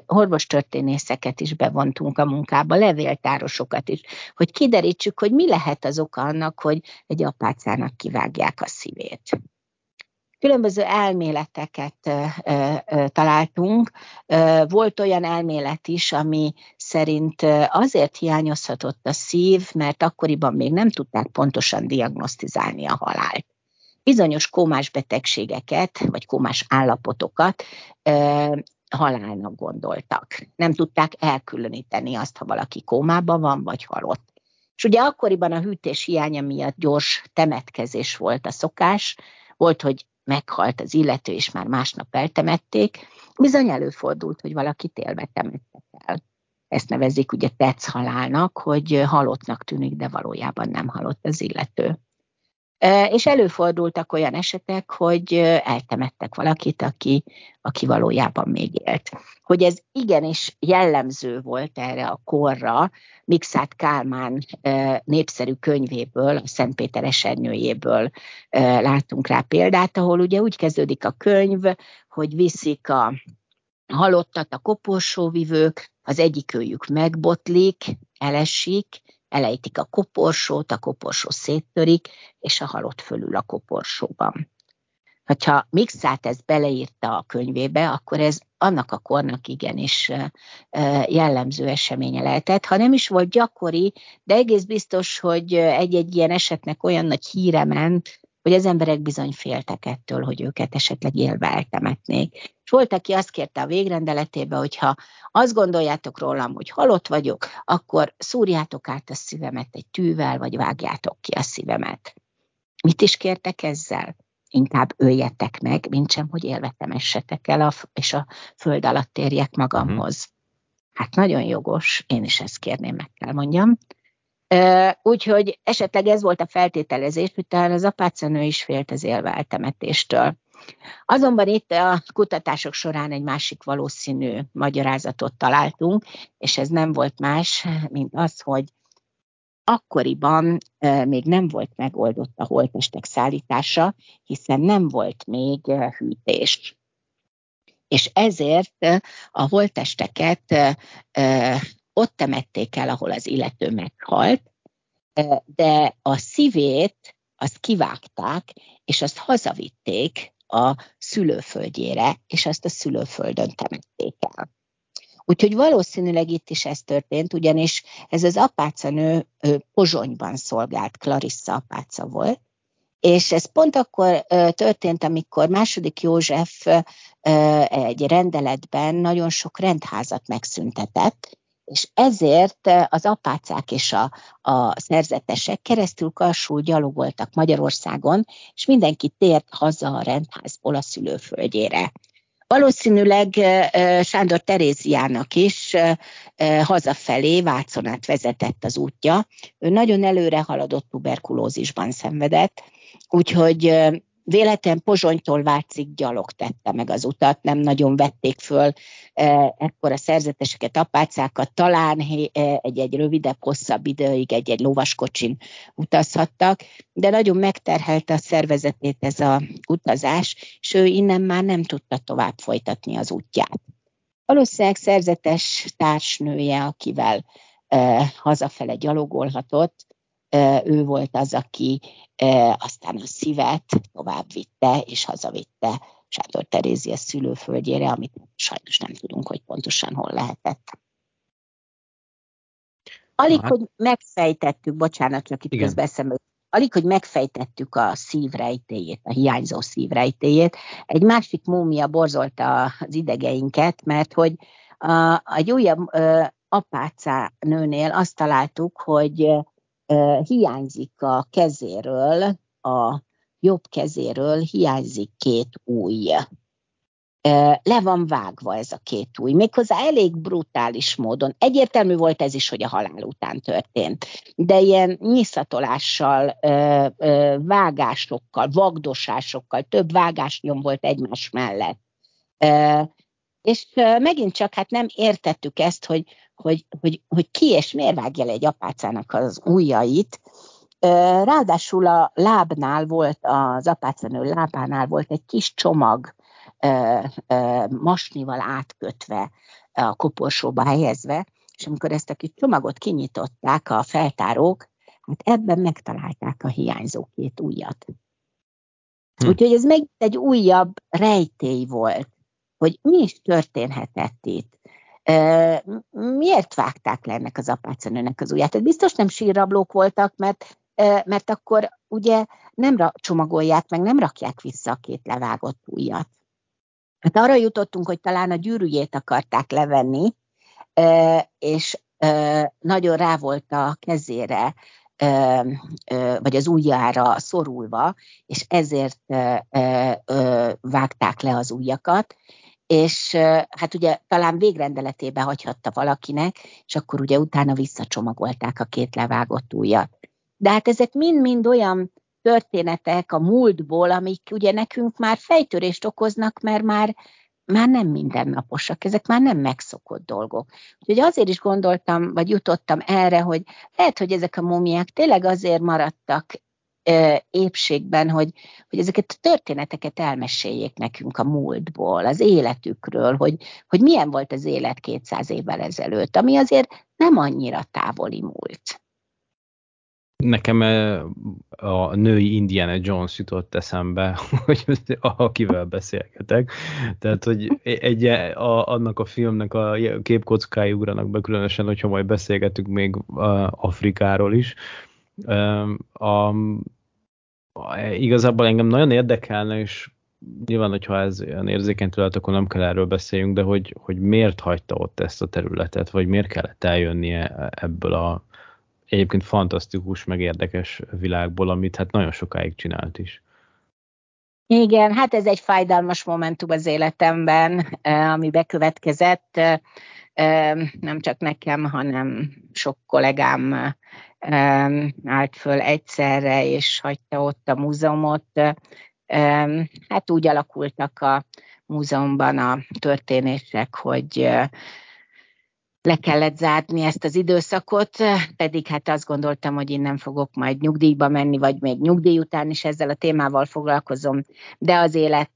orvostörténészeket is bevontunk a munkába, levéltárosokat is, hogy kiderítsük, hogy mi lehet az oka annak, hogy egy apácának kivágják a szívét. Különböző elméleteket ö, ö, ö, találtunk. Volt olyan elmélet is, ami szerint azért hiányozhatott a szív, mert akkoriban még nem tudták pontosan diagnosztizálni a halált bizonyos kómás betegségeket, vagy kómás állapotokat halálnak gondoltak. Nem tudták elkülöníteni azt, ha valaki kómában van, vagy halott. És ugye akkoriban a hűtés hiánya miatt gyors temetkezés volt a szokás, volt, hogy meghalt az illető, és már másnap eltemették, bizony előfordult, hogy valakit élve temettek el. Ezt nevezik ugye tetsz halálnak, hogy halottnak tűnik, de valójában nem halott az illető. És előfordultak olyan esetek, hogy eltemettek valakit, aki, aki valójában még élt. Hogy ez igenis jellemző volt erre a korra, Mixát Kálmán népszerű könyvéből, a Szentpéter esernyőjéből látunk rá példát, ahol ugye úgy kezdődik a könyv, hogy viszik a halottat a koporsóvivők, az egyik őjük megbotlik, elesik, elejtik a koporsót, a koporsó széttörik, és a halott fölül a koporsóban. Ha Mixát ezt beleírta a könyvébe, akkor ez annak a kornak igenis jellemző eseménye lehetett. Ha nem is volt gyakori, de egész biztos, hogy egy-egy ilyen esetnek olyan nagy híre ment, hogy az emberek bizony féltek ettől, hogy őket esetleg élve eltemetnék. Volt, aki azt kérte a végrendeletébe, hogy ha azt gondoljátok rólam, hogy halott vagyok, akkor szúrjátok át a szívemet egy tűvel, vagy vágjátok ki a szívemet. Mit is kértek ezzel? Inkább öljetek meg, mint sem, hogy élve temessetek el, a, és a föld alatt érjek magamhoz. Hát nagyon jogos, én is ezt kérném, meg kell mondjam. Úgyhogy esetleg ez volt a feltételezés, hogy talán az apácanő is félt az élve eltemetéstől. Azonban itt a kutatások során egy másik valószínű magyarázatot találtunk, és ez nem volt más, mint az, hogy akkoriban még nem volt megoldott a holtestek szállítása, hiszen nem volt még hűtés. És ezért a holtesteket ott temették el, ahol az illető meghalt, de a szívét azt kivágták, és azt hazavitték a szülőföldjére, és azt a szülőföldön temették el. Úgyhogy valószínűleg itt is ez történt, ugyanis ez az apácanő Pozsonyban szolgált, Clarissa apáca volt, és ez pont akkor történt, amikor második József egy rendeletben nagyon sok rendházat megszüntetett, és ezért az apácák és a, a szerzetesek keresztül karsul gyalogoltak Magyarországon, és mindenki tért haza a rendházból a szülőföldjére. Valószínűleg Sándor Teréziának is hazafelé Váconát vezetett az útja. Ő nagyon előre haladott tuberkulózisban szenvedett, úgyhogy véletlen Pozsonytól Vácig gyalog tette meg az utat, nem nagyon vették föl ekkor a szerzeteseket, apácákat, talán egy-egy rövidebb, hosszabb időig egy-egy lovaskocsin utazhattak, de nagyon megterhelte a szervezetét ez a utazás, és ő innen már nem tudta tovább folytatni az útját. Valószínűleg szerzetes társnője, akivel hazafele gyalogolhatott, ő volt az, aki aztán a szívet tovább vitte és hazavitte Sándor Terézia szülőföldjére, amit sajnos nem tudunk, hogy pontosan hol lehetett. Alig, hát. hogy megfejtettük, bocsánat, csak itt közben eszembe, alig, hogy megfejtettük a szívrejtéjét, a hiányzó szívrejtéjét, egy másik múmia borzolta az idegeinket, mert hogy a, egy újabb apácá nőnél azt találtuk, hogy hiányzik a kezéről, a jobb kezéről hiányzik két új. Le van vágva ez a két új, méghozzá elég brutális módon. Egyértelmű volt ez is, hogy a halál után történt, de ilyen nyiszatolással, vágásokkal, vagdosásokkal, több vágásnyom volt egymás mellett. És megint csak hát nem értettük ezt, hogy, hogy, hogy, hogy ki és miért vágja le egy apácának az ujjait. Ráadásul a lábnál volt, az apácanő lábánál volt egy kis csomag masnival átkötve, a koporsóba helyezve, és amikor ezt a kis csomagot kinyitották a feltárók, hát ebben megtalálták a hiányzó két ujjat. Hm. Úgyhogy ez meg egy újabb rejtély volt, hogy mi is történhetett itt. Miért vágták le ennek az apácanőnek az ujját? Tehát biztos nem sírrablók voltak, mert, mert akkor ugye nem csomagolják meg, nem rakják vissza a két levágott ujjat. Hát arra jutottunk, hogy talán a gyűrűjét akarták levenni, és nagyon rá volt a kezére, vagy az ujjára szorulva, és ezért vágták le az ujjakat, és hát ugye talán végrendeletébe hagyhatta valakinek, és akkor ugye utána visszacsomagolták a két levágott ujjat. De hát ezek mind-mind olyan történetek a múltból, amik ugye nekünk már fejtörést okoznak, mert már már nem mindennaposak, ezek már nem megszokott dolgok. Úgyhogy azért is gondoltam, vagy jutottam erre, hogy lehet, hogy ezek a mumiák tényleg azért maradtak épségben, hogy, hogy ezeket a történeteket elmeséljék nekünk a múltból, az életükről, hogy, hogy milyen volt az élet 200 évvel ezelőtt, ami azért nem annyira távoli múlt. Nekem a női Indiana Jones jutott eszembe, [LAUGHS] hogy akivel beszélgetek. Tehát, hogy egy, a, annak a filmnek a képkockái ugranak be, különösen, hogyha majd beszélgetünk még Afrikáról is. A, a, igazából engem nagyon érdekelne, és nyilván, hogyha ez olyan érzékeny terület, akkor nem kell erről beszéljünk, de hogy, hogy miért hagyta ott ezt a területet, vagy miért kellett eljönnie ebből a egyébként fantasztikus, meg érdekes világból, amit hát nagyon sokáig csinált is. Igen, hát ez egy fájdalmas momentum az életemben, eh, ami bekövetkezett. Nem csak nekem, hanem sok kollégám állt föl egyszerre, és hagyta ott a múzeumot. Hát úgy alakultak a múzeumban a történések, hogy le kellett zárni ezt az időszakot, pedig hát azt gondoltam, hogy innen fogok majd nyugdíjba menni, vagy még nyugdíj után is ezzel a témával foglalkozom, de az élet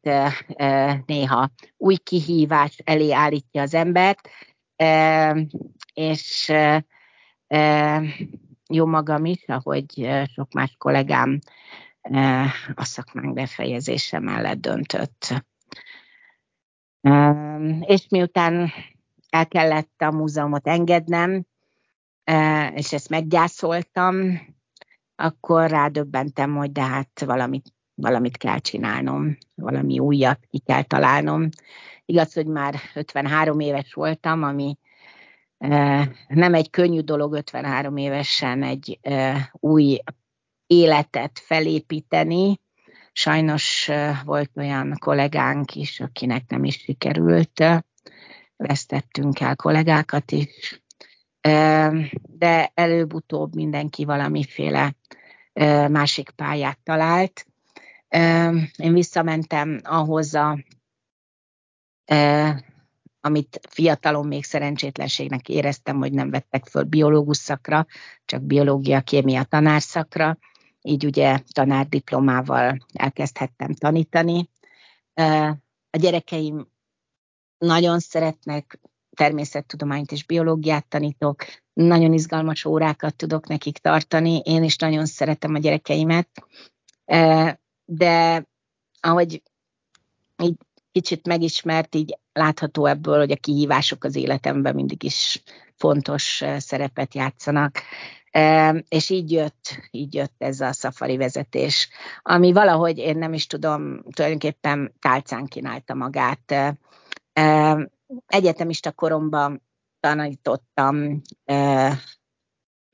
néha új kihívás elé állítja az embert, és jó magam is, ahogy sok más kollégám a szakmánk befejezése mellett döntött. És miután el kellett a múzeumot engednem, és ezt meggyászoltam, akkor rádöbbentem, hogy de hát valamit, valamit kell csinálnom, valami újat ki kell találnom. Igaz, hogy már 53 éves voltam, ami nem egy könnyű dolog 53 évesen egy új életet felépíteni. Sajnos volt olyan kollégánk is, akinek nem is sikerült vesztettünk el kollégákat is, de előbb-utóbb mindenki valamiféle másik pályát talált. Én visszamentem ahhoz a amit fiatalon még szerencsétlenségnek éreztem, hogy nem vettek föl biológus szakra, csak biológia, kémia tanárszakra, így ugye tanárdiplomával elkezdhettem tanítani. A gyerekeim nagyon szeretnek természettudományt és biológiát tanítok, nagyon izgalmas órákat tudok nekik tartani, én is nagyon szeretem a gyerekeimet, de ahogy így kicsit megismert, így látható ebből, hogy a kihívások az életemben mindig is fontos szerepet játszanak. És így jött, így jött ez a szafari vezetés, ami valahogy én nem is tudom, tulajdonképpen tálcán kínálta magát Egyetemista koromban tanítottam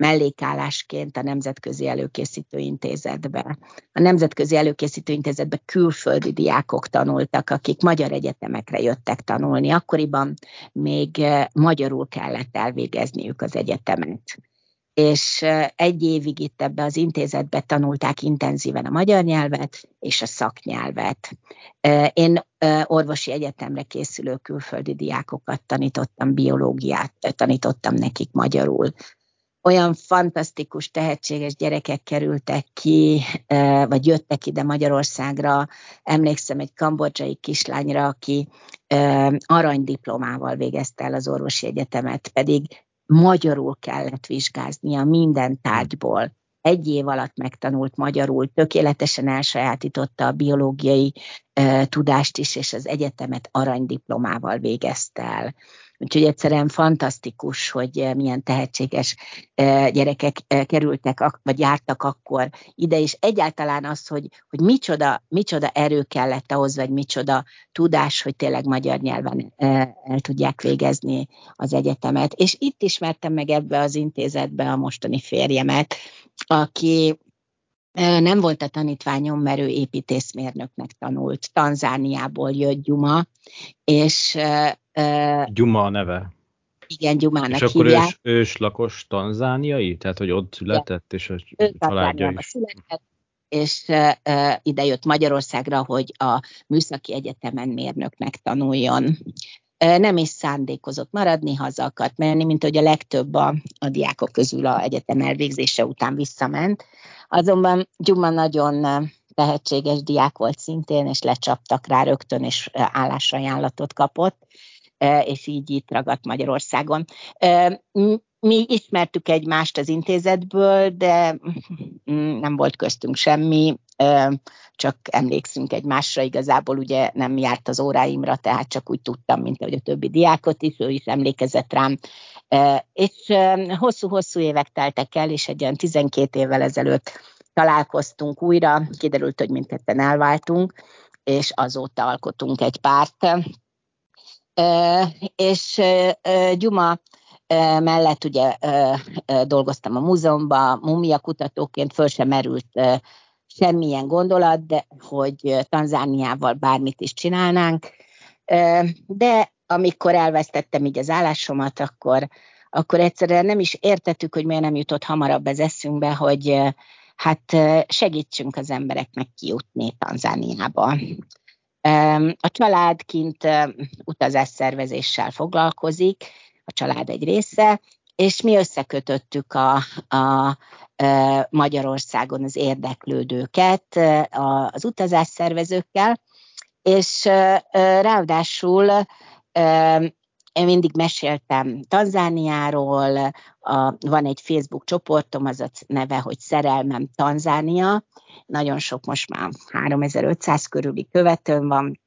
mellékállásként a Nemzetközi Előkészítő Intézetbe. A Nemzetközi Előkészítő Intézetbe külföldi diákok tanultak, akik magyar egyetemekre jöttek tanulni. Akkoriban még magyarul kellett elvégezniük az egyetemet és egy évig itt ebbe az intézetbe tanulták intenzíven a magyar nyelvet és a szaknyelvet. Én orvosi egyetemre készülő külföldi diákokat tanítottam, biológiát tanítottam nekik magyarul. Olyan fantasztikus, tehetséges gyerekek kerültek ki, vagy jöttek ide Magyarországra. Emlékszem egy kambodzsai kislányra, aki aranydiplomával végezte el az orvosi egyetemet, pedig magyarul kellett vizsgáznia minden tárgyból. egy év alatt megtanult magyarul, tökéletesen elsajátította a biológiai e, tudást is, és az egyetemet aranydiplomával végezte el. Úgyhogy egyszerűen fantasztikus, hogy eh, milyen tehetséges eh, gyerekek eh, kerültek, vagy jártak akkor ide, és egyáltalán az, hogy, hogy micsoda, micsoda erő kellett ahhoz, vagy micsoda tudás, hogy tényleg magyar nyelven el tudják végezni az egyetemet. És itt ismertem meg ebbe az intézetbe a mostani férjemet, aki nem volt a tanítványom, mert ő építészmérnöknek tanult. Tanzániából jött Gyuma, és Gyuma a neve. Igen, Gyumának És akkor ős, ős lakos tanzániai? Tehát, hogy ott született, és a ő családja is. Született, és uh, ide jött Magyarországra, hogy a Műszaki Egyetemen mérnöknek tanuljon. Uh, nem is szándékozott maradni, haza akart menni, mint hogy a legtöbb a, a diákok közül a egyetem elvégzése után visszament. Azonban Gyuma nagyon tehetséges diák volt szintén, és lecsaptak rá rögtön, és állásajánlatot kapott és így itt ragadt Magyarországon. Mi ismertük egymást az intézetből, de nem volt köztünk semmi, csak emlékszünk egymásra, igazából ugye nem járt az óráimra, tehát csak úgy tudtam, mint ahogy a többi diákot is, ő is emlékezett rám. És hosszú-hosszú évek teltek el, és egy olyan 12 évvel ezelőtt találkoztunk újra, kiderült, hogy mindketten elváltunk, és azóta alkotunk egy párt, és Gyuma mellett ugye dolgoztam a múzeumban, mumia kutatóként, föl sem merült semmilyen gondolat, de hogy Tanzániával bármit is csinálnánk. De amikor elvesztettem így az állásomat, akkor, akkor egyszerűen nem is értettük, hogy miért nem jutott hamarabb az eszünkbe, hogy hát segítsünk az embereknek kijutni Tanzániába. A család kint utazásszervezéssel foglalkozik, a család egy része, és mi összekötöttük a, a, Magyarországon az érdeklődőket az utazásszervezőkkel, és ráadásul én mindig meséltem Tanzániáról, a, van egy Facebook csoportom, az a neve, hogy Szerelmem Tanzánia, nagyon sok most már 3500 körüli követőm van,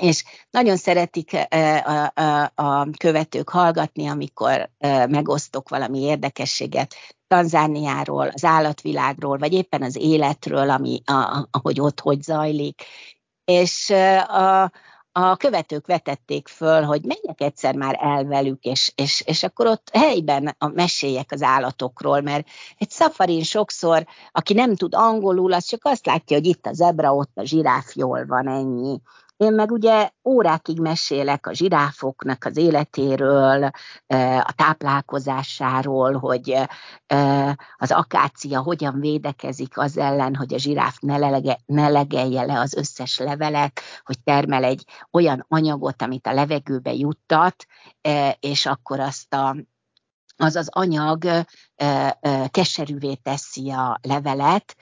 és nagyon szeretik a, a, a követők hallgatni, amikor megosztok valami érdekességet Tanzániáról, az állatvilágról, vagy éppen az életről, ami, a, ahogy ott hogy zajlik. És a, a követők vetették föl, hogy menjek egyszer már el velük, és, és, és akkor ott helyben a meséljek az állatokról, mert egy szafarin sokszor, aki nem tud angolul, az csak azt látja, hogy itt a zebra, ott a zsiráf, jól van, ennyi. Én meg ugye órákig mesélek a zsiráfoknak az életéről, a táplálkozásáról, hogy az akácia hogyan védekezik az ellen, hogy a zsiráf ne, lege, ne legelje le az összes levelet, hogy termel egy olyan anyagot, amit a levegőbe juttat, és akkor azt a az az anyag keserűvé teszi a levelet,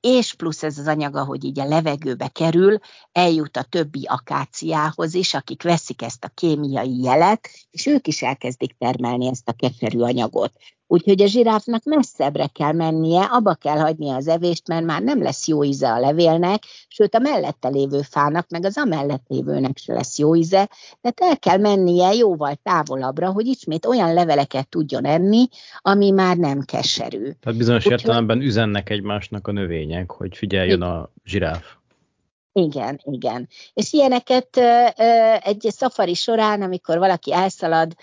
és plusz ez az anyag, ahogy így a levegőbe kerül, eljut a többi akáciához is, akik veszik ezt a kémiai jelet, és ők is elkezdik termelni ezt a keserű anyagot. Úgyhogy a zsiráfnak messzebbre kell mennie, abba kell hagynia az evést, mert már nem lesz jó íze a levélnek, sőt a mellette lévő fának, meg az amellett lévőnek se lesz jó íze, tehát el kell mennie jóval távolabbra, hogy ismét olyan leveleket tudjon enni, ami már nem keserű. Tehát bizonyos Úgy, értelemben üzennek egymásnak a növények, hogy figyeljen a zsiráf. Igen, igen. És ilyeneket egy szafari során, amikor valaki elszalad,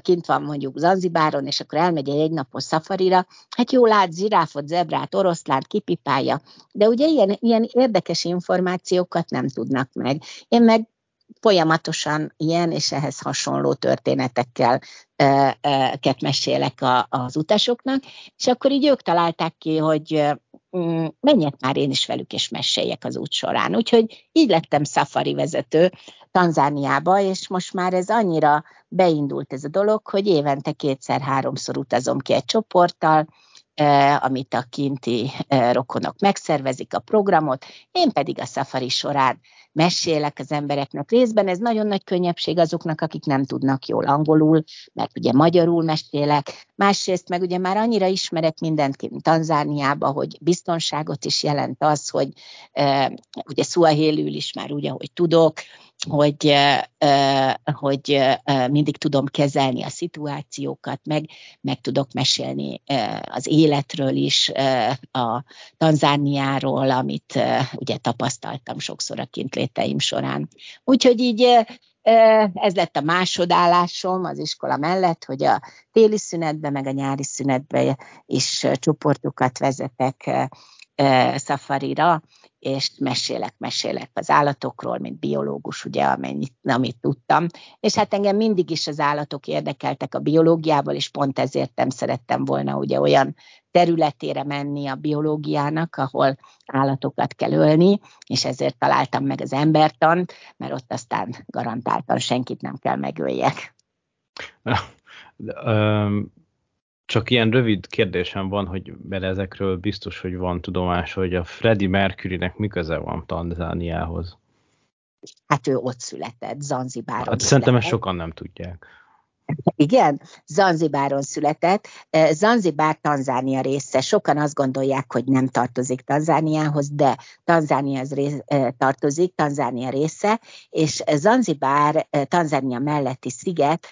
kint van mondjuk Zanzibáron, és akkor elmegy egy egynapos szafarira, hát jó lát zsiráfot, zebrát, oroszlánt, kipipálja, de ugye ilyen, ilyen érdekes információkat nem tudnak meg. Én meg folyamatosan ilyen és ehhez hasonló történetekkel ket mesélek a, az utasoknak, és akkor így ők találták ki, hogy mm, menjek már én is velük, és meséljek az út során. Úgyhogy így lettem safari vezető Tanzániába, és most már ez annyira beindult ez a dolog, hogy évente kétszer-háromszor utazom ki egy csoporttal, amit a kinti rokonok megszervezik a programot, én pedig a szafari során mesélek az embereknek részben. Ez nagyon nagy könnyebbség azoknak, akik nem tudnak jól angolul, mert ugye magyarul mesélek. Másrészt meg ugye már annyira ismerek mindent Tanzániába, hogy biztonságot is jelent az, hogy ugye szuahélül is már úgy, ahogy tudok, hogy, hogy mindig tudom kezelni a szituációkat, meg, meg tudok mesélni az életről is, a Tanzániáról, amit ugye tapasztaltam sokszor a kintléteim során. Úgyhogy így ez lett a másodállásom az iskola mellett, hogy a téli szünetbe, meg a nyári szünetbe is csoportokat vezetek szafarira, és mesélek, mesélek az állatokról, mint biológus, ugye, amennyit, amit tudtam. És hát engem mindig is az állatok érdekeltek a biológiával, és pont ezért nem szerettem volna ugye olyan területére menni a biológiának, ahol állatokat kell ölni, és ezért találtam meg az embertant, mert ott aztán garantáltan senkit nem kell megöljek. Csak ilyen rövid kérdésem van, hogy mert ezekről biztos, hogy van tudomás, hogy a Freddie Mercurynek mi köze van Tanzániához? Hát ő ott született, Zanzibáron. Hát szerintem ezt sokan nem tudják. Igen, Zanzibáron született. Zanzibár Tanzánia része. Sokan azt gondolják, hogy nem tartozik Tanzániához, de Tanzánia rész, tartozik, Tanzánia része, és Zanzibár Tanzánia melletti sziget,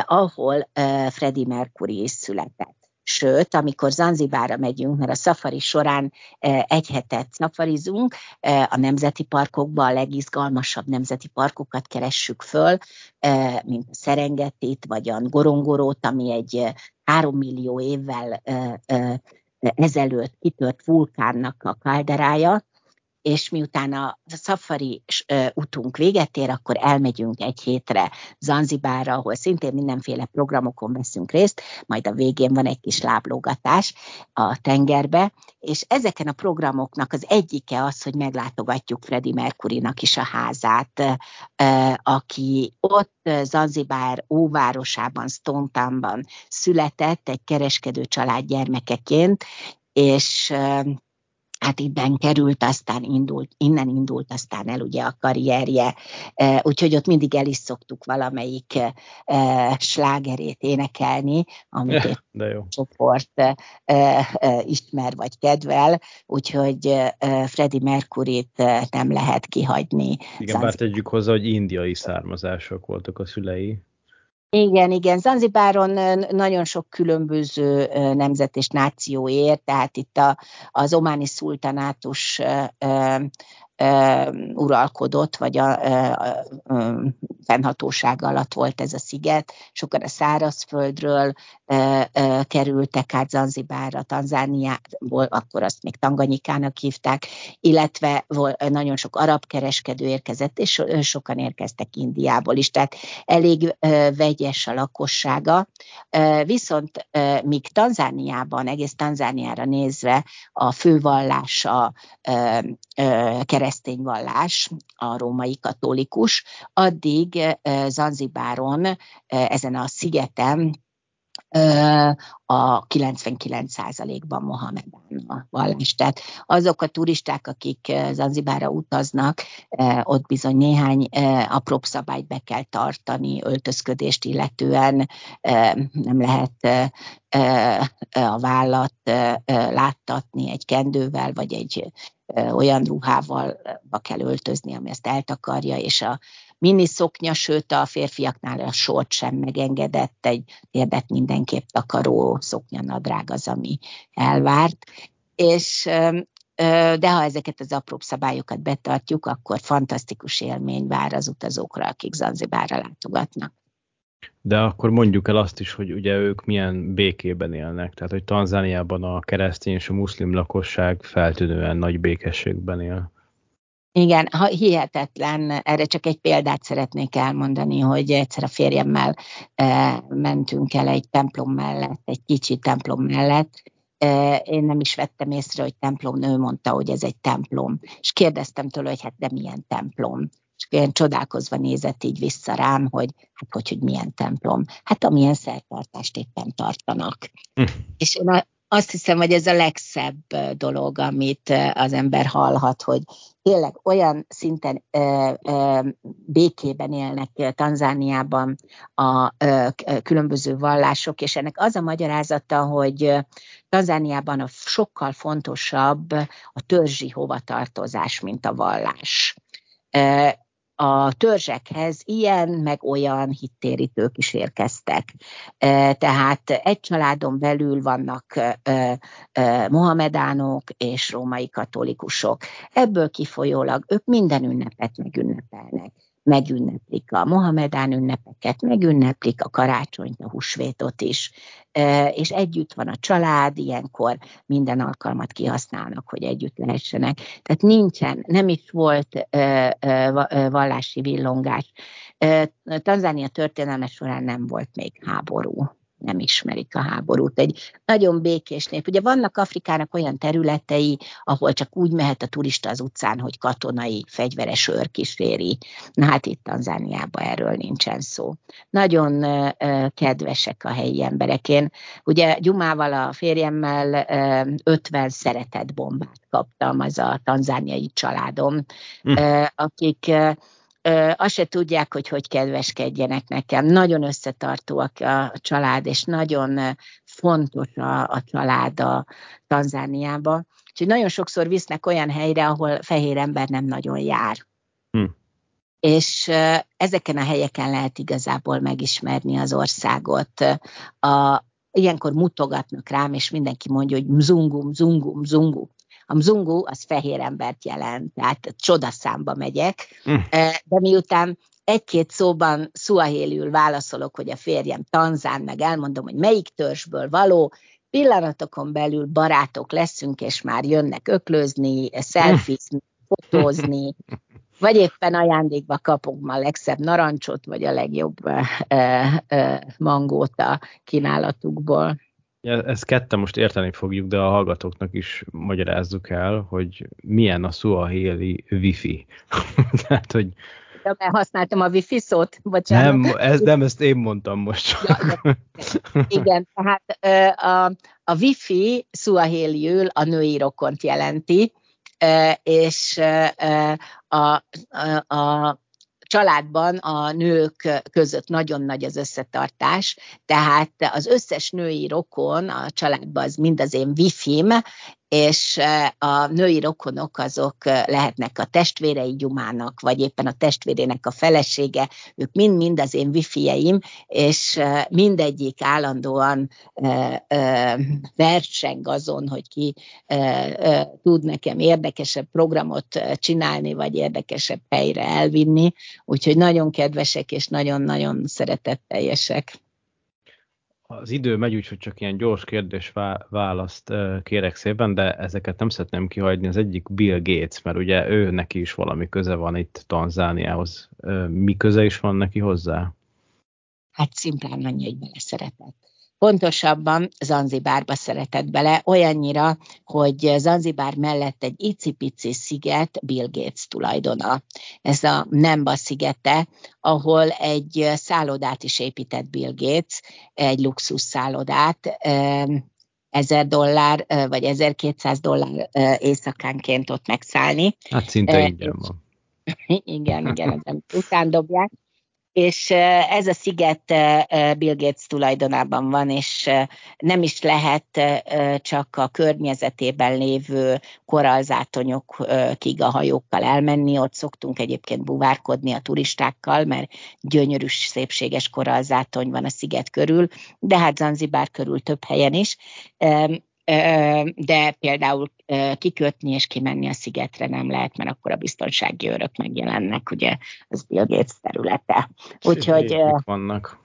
ahol Freddie Mercury is született. Sőt, amikor Zanzibára megyünk, mert a szafari során egy hetet szafarizunk, a nemzeti parkokban a legizgalmasabb nemzeti parkokat keressük föl, mint a Szerengetit, vagy a Gorongorót, ami egy három millió évvel ezelőtt kitört vulkánnak a kalderája, és miután a szafari utunk véget ér, akkor elmegyünk egy hétre Zanzibára, ahol szintén mindenféle programokon veszünk részt, majd a végén van egy kis láblógatás a tengerbe, és ezeken a programoknak az egyike az, hogy meglátogatjuk Freddie Mercury-nak is a házát, aki ott Zanzibár óvárosában, Stone Townban született egy kereskedő család gyermekeként, és hát innen került, aztán indult, innen indult aztán el ugye a karrierje, úgyhogy ott mindig el is szoktuk valamelyik slágerét énekelni, amit egy De jó. csoport ismer vagy kedvel, úgyhogy Freddie Mercury-t nem lehet kihagyni. Igen, bár tegyük hozzá, hogy indiai származások voltak a szülei. Igen, igen. Zanzibáron nagyon sok különböző nemzet és náció ér, tehát itt a, az ománi szultanátus uralkodott, vagy a, a, a fennhatóság alatt volt ez a sziget. Sokan a szárazföldről e, e, kerültek át Zanzibárra, Tanzániából, akkor azt még Tanganyikának hívták, illetve vol, nagyon sok arab kereskedő érkezett, és sokan érkeztek Indiából is, tehát elég e, vegyes a lakossága. E, viszont e, míg Tanzániában, egész Tanzániára nézve a fővallása e, e, keresztény vallás, a római katolikus, addig Zanzibáron, ezen a szigeten a 99%-ban Mohamedán a vallás. Tehát azok a turisták, akik Zanzibára utaznak, ott bizony néhány apróbb szabályt be kell tartani, öltözködést illetően nem lehet a vállat láttatni egy kendővel, vagy egy olyan ruhával kell öltözni, ami ezt eltakarja, és a mini szoknya, sőt a férfiaknál a sort sem megengedett, egy térdet mindenképp takaró szoknyanadrág az, ami elvárt. És de ha ezeket az apróbb szabályokat betartjuk, akkor fantasztikus élmény vár az utazókra, akik Zanzibárra látogatnak. De akkor mondjuk el azt is, hogy ugye ők milyen békében élnek. Tehát, hogy Tanzániában a keresztény és a muszlim lakosság feltűnően nagy békességben él. Igen, ha hihetetlen, erre csak egy példát szeretnék elmondani, hogy egyszer a férjemmel e, mentünk el egy templom mellett, egy kicsi templom mellett, e, én nem is vettem észre, hogy templom, ő mondta, hogy ez egy templom. És kérdeztem tőle, hogy hát de milyen templom. És csodálkozva nézett így vissza rám, hogy hát hogy, hogy milyen templom. Hát amilyen szertartást éppen tartanak. Hm. És én a, azt hiszem, hogy ez a legszebb dolog, amit az ember hallhat, hogy tényleg olyan szinten ö, ö, békében élnek Tanzániában a ö, különböző vallások, és ennek az a magyarázata, hogy Tanzániában a sokkal fontosabb a törzsi hovatartozás, mint a vallás a törzsekhez ilyen meg olyan hittérítők is érkeztek. Tehát egy családon belül vannak mohamedánok és római katolikusok. Ebből kifolyólag ők minden ünnepet megünnepelnek megünneplik a Mohamedán ünnepeket, megünneplik a karácsonyt, a húsvétot is, és együtt van a család, ilyenkor minden alkalmat kihasználnak, hogy együtt lehessenek. Tehát nincsen, nem is volt vallási villongás. Tanzánia történelme során nem volt még háború nem ismerik a háborút. Egy nagyon békés nép. Ugye vannak Afrikának olyan területei, ahol csak úgy mehet a turista az utcán, hogy katonai, fegyveres őr kíséri. Na hát itt Tanzániában erről nincsen szó. Nagyon uh, kedvesek a helyi emberek. Én ugye Gyumával, a férjemmel uh, 50 szeretett bombát kaptam, az a tanzániai családom, hm. uh, akik azt se tudják, hogy hogy kedveskedjenek nekem. Nagyon összetartóak a család, és nagyon fontos a, a család a Tanzániába. Úgyhogy nagyon sokszor visznek olyan helyre, ahol fehér ember nem nagyon jár. Hm. És ezeken a helyeken lehet igazából megismerni az országot. A, ilyenkor mutogatnak rám, és mindenki mondja, hogy mzungu, mzungu, mzungu. A mzungu az fehér embert jelent, tehát csodaszámba megyek, mm. de miután egy-két szóban szuahéliül válaszolok, hogy a férjem tanzán, meg elmondom, hogy melyik törzsből való, pillanatokon belül barátok leszünk, és már jönnek öklözni, szelfizni, fotózni, vagy éppen ajándékba kapunk ma a legszebb narancsot, vagy a legjobb e, e, mangót a kínálatukból. Ezt ketten most érteni fogjuk, de a hallgatóknak is magyarázzuk el, hogy milyen a Suaheli wifi. [LAUGHS] Tehát, hogy de mert használtam a wifi szót, bocsánat. Nem, ez, nem, ezt én mondtam most. Ja, igen, tehát a, a wifi Suaheliül a női rokont jelenti, és a, a, a családban a nők között nagyon nagy az összetartás, tehát az összes női rokon a családban az mind az én wifim, és a női rokonok azok lehetnek a testvérei Gyumának, vagy éppen a testvérének a felesége, ők mind-mind az én wifi és mindegyik állandóan verseng azon, hogy ki tud nekem érdekesebb programot csinálni, vagy érdekesebb helyre elvinni, úgyhogy nagyon kedvesek és nagyon-nagyon szeretetteljesek az idő megy, úgyhogy csak ilyen gyors kérdés választ kérek szépen, de ezeket nem szeretném kihagyni. Az egyik Bill Gates, mert ugye ő neki is valami köze van itt Tanzániához. Mi köze is van neki hozzá? Hát szimplán annyi, hogy beleszeretett. Pontosabban Zanzibárba szeretett bele, olyannyira, hogy Zanzibár mellett egy icipici sziget Bill Gates tulajdona. Ez a Nemba szigete, ahol egy szállodát is épített Bill Gates, egy luxus szállodát, 1000 dollár vagy 1200 dollár éjszakánként ott megszállni. Hát szinte ingyen van. [LAUGHS] Igen, igen, ezen után dobják és ez a sziget Bill Gates tulajdonában van, és nem is lehet csak a környezetében lévő koralzátonyokig a hajókkal elmenni, ott szoktunk egyébként buvárkodni a turistákkal, mert gyönyörű, szépséges koralzátony van a sziget körül, de hát Zanzibár körül több helyen is de például kikötni és kimenni a szigetre nem lehet, mert akkor a biztonsági őrök megjelennek, ugye, az Bill Gates területe. Úgyhogy... vannak.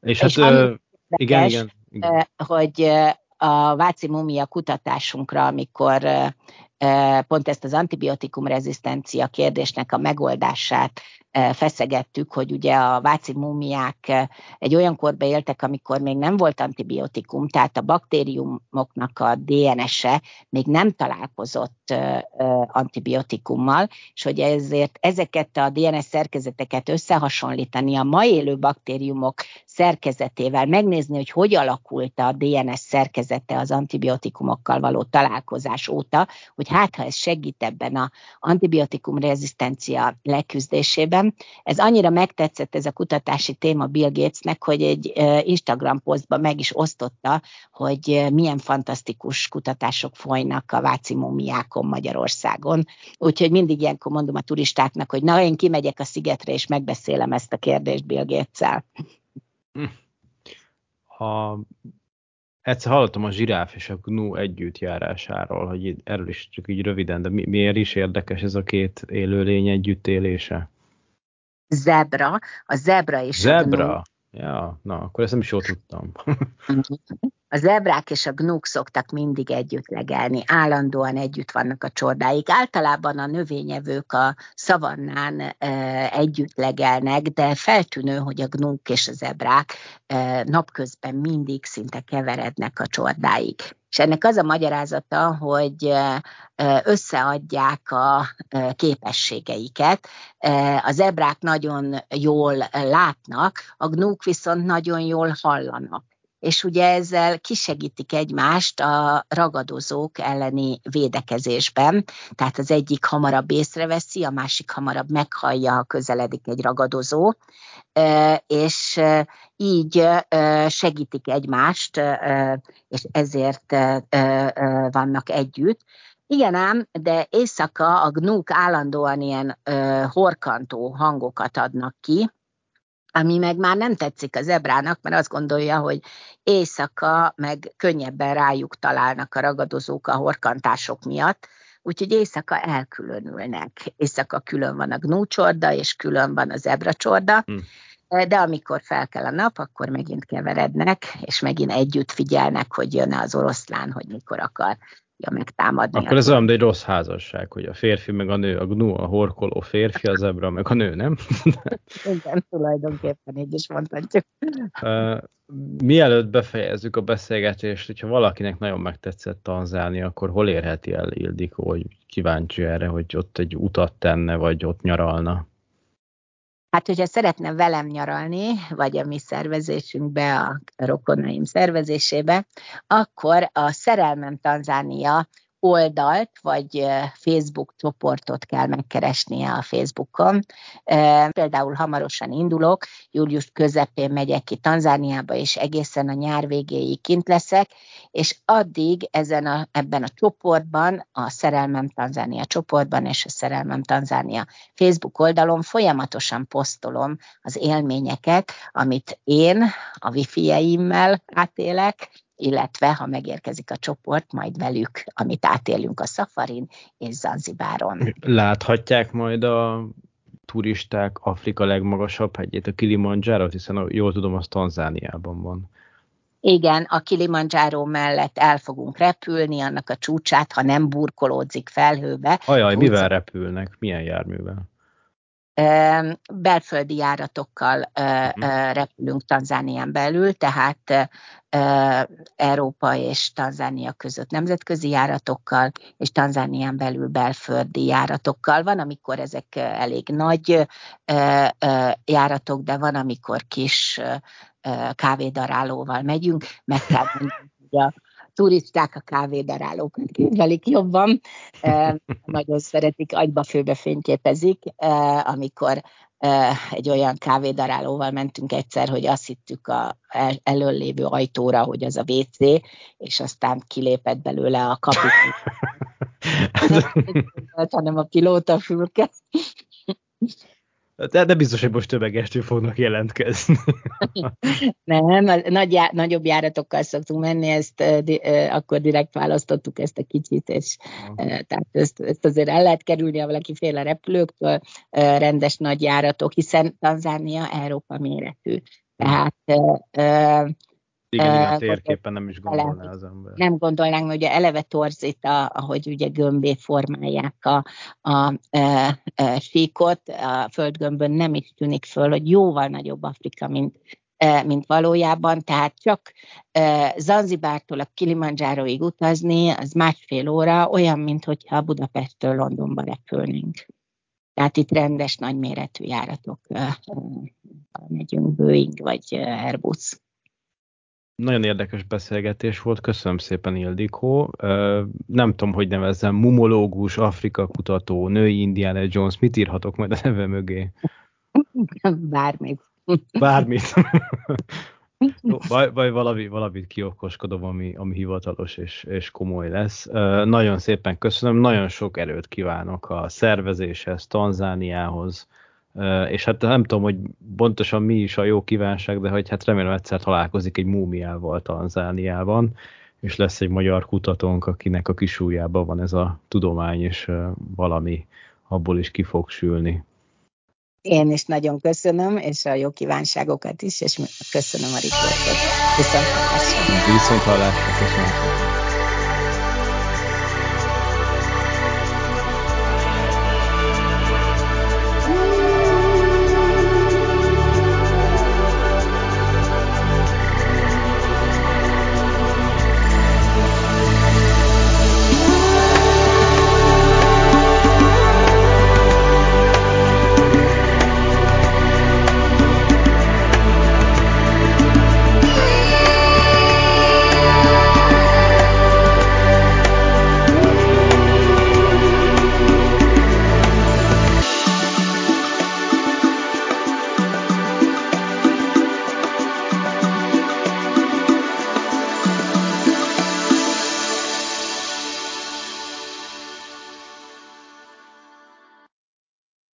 és hát, és uh, igen, igen, igen. Hogy a Váci mumia kutatásunkra, amikor pont ezt az antibiotikum rezisztencia kérdésnek a megoldását feszegettük, hogy ugye a váci mumiák egy olyan korba éltek, amikor még nem volt antibiotikum, tehát a baktériumoknak a DNS-e még nem találkozott antibiotikummal, és hogy ezért ezeket a DNS szerkezeteket összehasonlítani a ma élő baktériumok szerkezetével, megnézni, hogy hogy alakult a DNS szerkezete az antibiotikumokkal való találkozás óta, hogy hát ha ez segít ebben a antibiotikum rezisztencia leküzdésében. Ez annyira megtetszett ez a kutatási téma Bill Gatesnek, hogy egy Instagram posztban meg is osztotta, hogy milyen fantasztikus kutatások folynak a váci mumiákon Magyarországon. Úgyhogy mindig ilyenkor mondom a turistáknak, hogy na, én kimegyek a szigetre, és megbeszélem ezt a kérdést Bill Gates-el. A, egyszer hallottam a zsiráf és a gnu együttjárásáról, hogy erről is csak így röviden, de mi, miért is érdekes ez a két élőlény együttélése? Zebra, a zebra és zebra. a gnu Ja, na, akkor ezt nem is jól tudtam. A zebrák és a gnúk szoktak mindig együtt legelni, állandóan együtt vannak a csordáik. Általában a növényevők a szavannán e, együtt legelnek, de feltűnő, hogy a gnúk és a zebrák e, napközben mindig szinte keverednek a csordáik. És ennek az a magyarázata, hogy összeadják a képességeiket. A zebrák nagyon jól látnak, a gnúk viszont nagyon jól hallanak és ugye ezzel kisegítik egymást a ragadozók elleni védekezésben, tehát az egyik hamarabb észreveszi, a másik hamarabb meghallja, ha közeledik egy ragadozó, és így segítik egymást, és ezért vannak együtt. Igen ám, de éjszaka a gnúk állandóan ilyen horkantó hangokat adnak ki, ami meg már nem tetszik az ebrának, mert azt gondolja, hogy éjszaka meg könnyebben rájuk találnak a ragadozók a horkantások miatt, úgyhogy éjszaka elkülönülnek. Éjszaka külön van a gnúcsorda, és külön van a zebracsorda, hmm. de amikor fel kell a nap, akkor megint keverednek, és megint együtt figyelnek, hogy jön az oroszlán, hogy mikor akar tudja megtámadni. Akkor ez olyan, de egy rossz házasság, hogy a férfi meg a nő, a gnu, a horkoló férfi, a zebra meg a nő, nem? [LAUGHS] Igen, tulajdonképpen így is mondhatjuk. Uh, mielőtt befejezzük a beszélgetést, hogyha valakinek nagyon megtetszett Tanzánia, akkor hol érheti el Ildikó, hogy kíváncsi erre, hogy ott egy utat tenne, vagy ott nyaralna? Hát, hogyha szeretne velem nyaralni, vagy a mi szervezésünkbe, a rokonaim szervezésébe, akkor a Szerelmem Tanzánia oldalt, vagy Facebook csoportot kell megkeresnie a Facebookon. Például hamarosan indulok, július közepén megyek ki Tanzániába, és egészen a nyár végéig kint leszek, és addig ezen a, ebben a csoportban, a Szerelmem Tanzánia csoportban és a Szerelmem Tanzánia Facebook oldalon folyamatosan posztolom az élményeket, amit én a wifi-jeimmel átélek, illetve ha megérkezik a csoport, majd velük, amit átélünk a Szafarin és Zanzibáron. Láthatják majd a turisták Afrika legmagasabb hegyét, a Kilimanjaro, hiszen jól tudom, az Tanzániában van. Igen, a Kilimanjaro mellett el fogunk repülni, annak a csúcsát, ha nem burkolódzik felhőbe. Ajaj, mivel repülnek? Milyen járművel? Belföldi járatokkal uh-huh. repülünk Tanzánián belül, tehát Európa és Tanzánia között nemzetközi járatokkal, és Tanzánián belül belföldi járatokkal. Van, amikor ezek elég nagy járatok, de van, amikor kis kávédarálóval megyünk, meg kell [LAUGHS] mondani, hogy a turisták a kávédarálókat kedvelik jobban, nagyon szeretik, agyba főbe fényképezik, amikor egy olyan kávédarálóval mentünk egyszer, hogy azt hittük a elől lévő ajtóra, hogy az a WC, és aztán kilépett belőle a kapitány. [LAUGHS] hanem a pilóta fülke. De, de biztos, hogy most tömegestől fognak jelentkezni. [LAUGHS] Nem, nagy, já, nagyobb járatokkal szoktunk menni, ezt akkor direkt választottuk ezt a kicsit, és tehát ezt, ezt azért el lehet kerülni, ha valaki fél a repülőktől, rendes nagy járatok, hiszen Tanzánia Európa méretű. Tehát igen, uh, a térképen nem is gondolná az ember. Nem gondolnánk, hogy ugye eleve torzít, ahogy ugye gömbé formálják a, a, a, a síkot, a földgömbön nem is tűnik föl, hogy jóval nagyobb Afrika, mint mint valójában, tehát csak Zanzibártól a Kilimanjároig utazni, az másfél óra, olyan, mint hogyha Budapesttől Londonba repülnénk. Tehát itt rendes, nagyméretű járatok megyünk, Boeing vagy Airbus. Nagyon érdekes beszélgetés volt, köszönöm szépen Ildikó. Nem tudom, hogy nevezzem, mumológus, Afrika kutató, női Indiana Jones, mit írhatok majd a neve mögé? [LAUGHS] Bármit. Bármit. [LAUGHS] vagy valami, valamit kiokoskodom, ami, ami hivatalos és, és komoly lesz. Nagyon szépen köszönöm, nagyon sok erőt kívánok a szervezéshez, Tanzániához, és hát nem tudom, hogy pontosan mi is a jó kívánság, de hogy hát remélem egyszer találkozik egy múmiával Tanzániában, és lesz egy magyar kutatónk, akinek a kisújában van ez a tudomány, és valami abból is ki fog sülni. Én is nagyon köszönöm, és a jó kívánságokat is, és köszönöm a riportot. Viszont hallásra. Viszont hallásra. Köszönöm.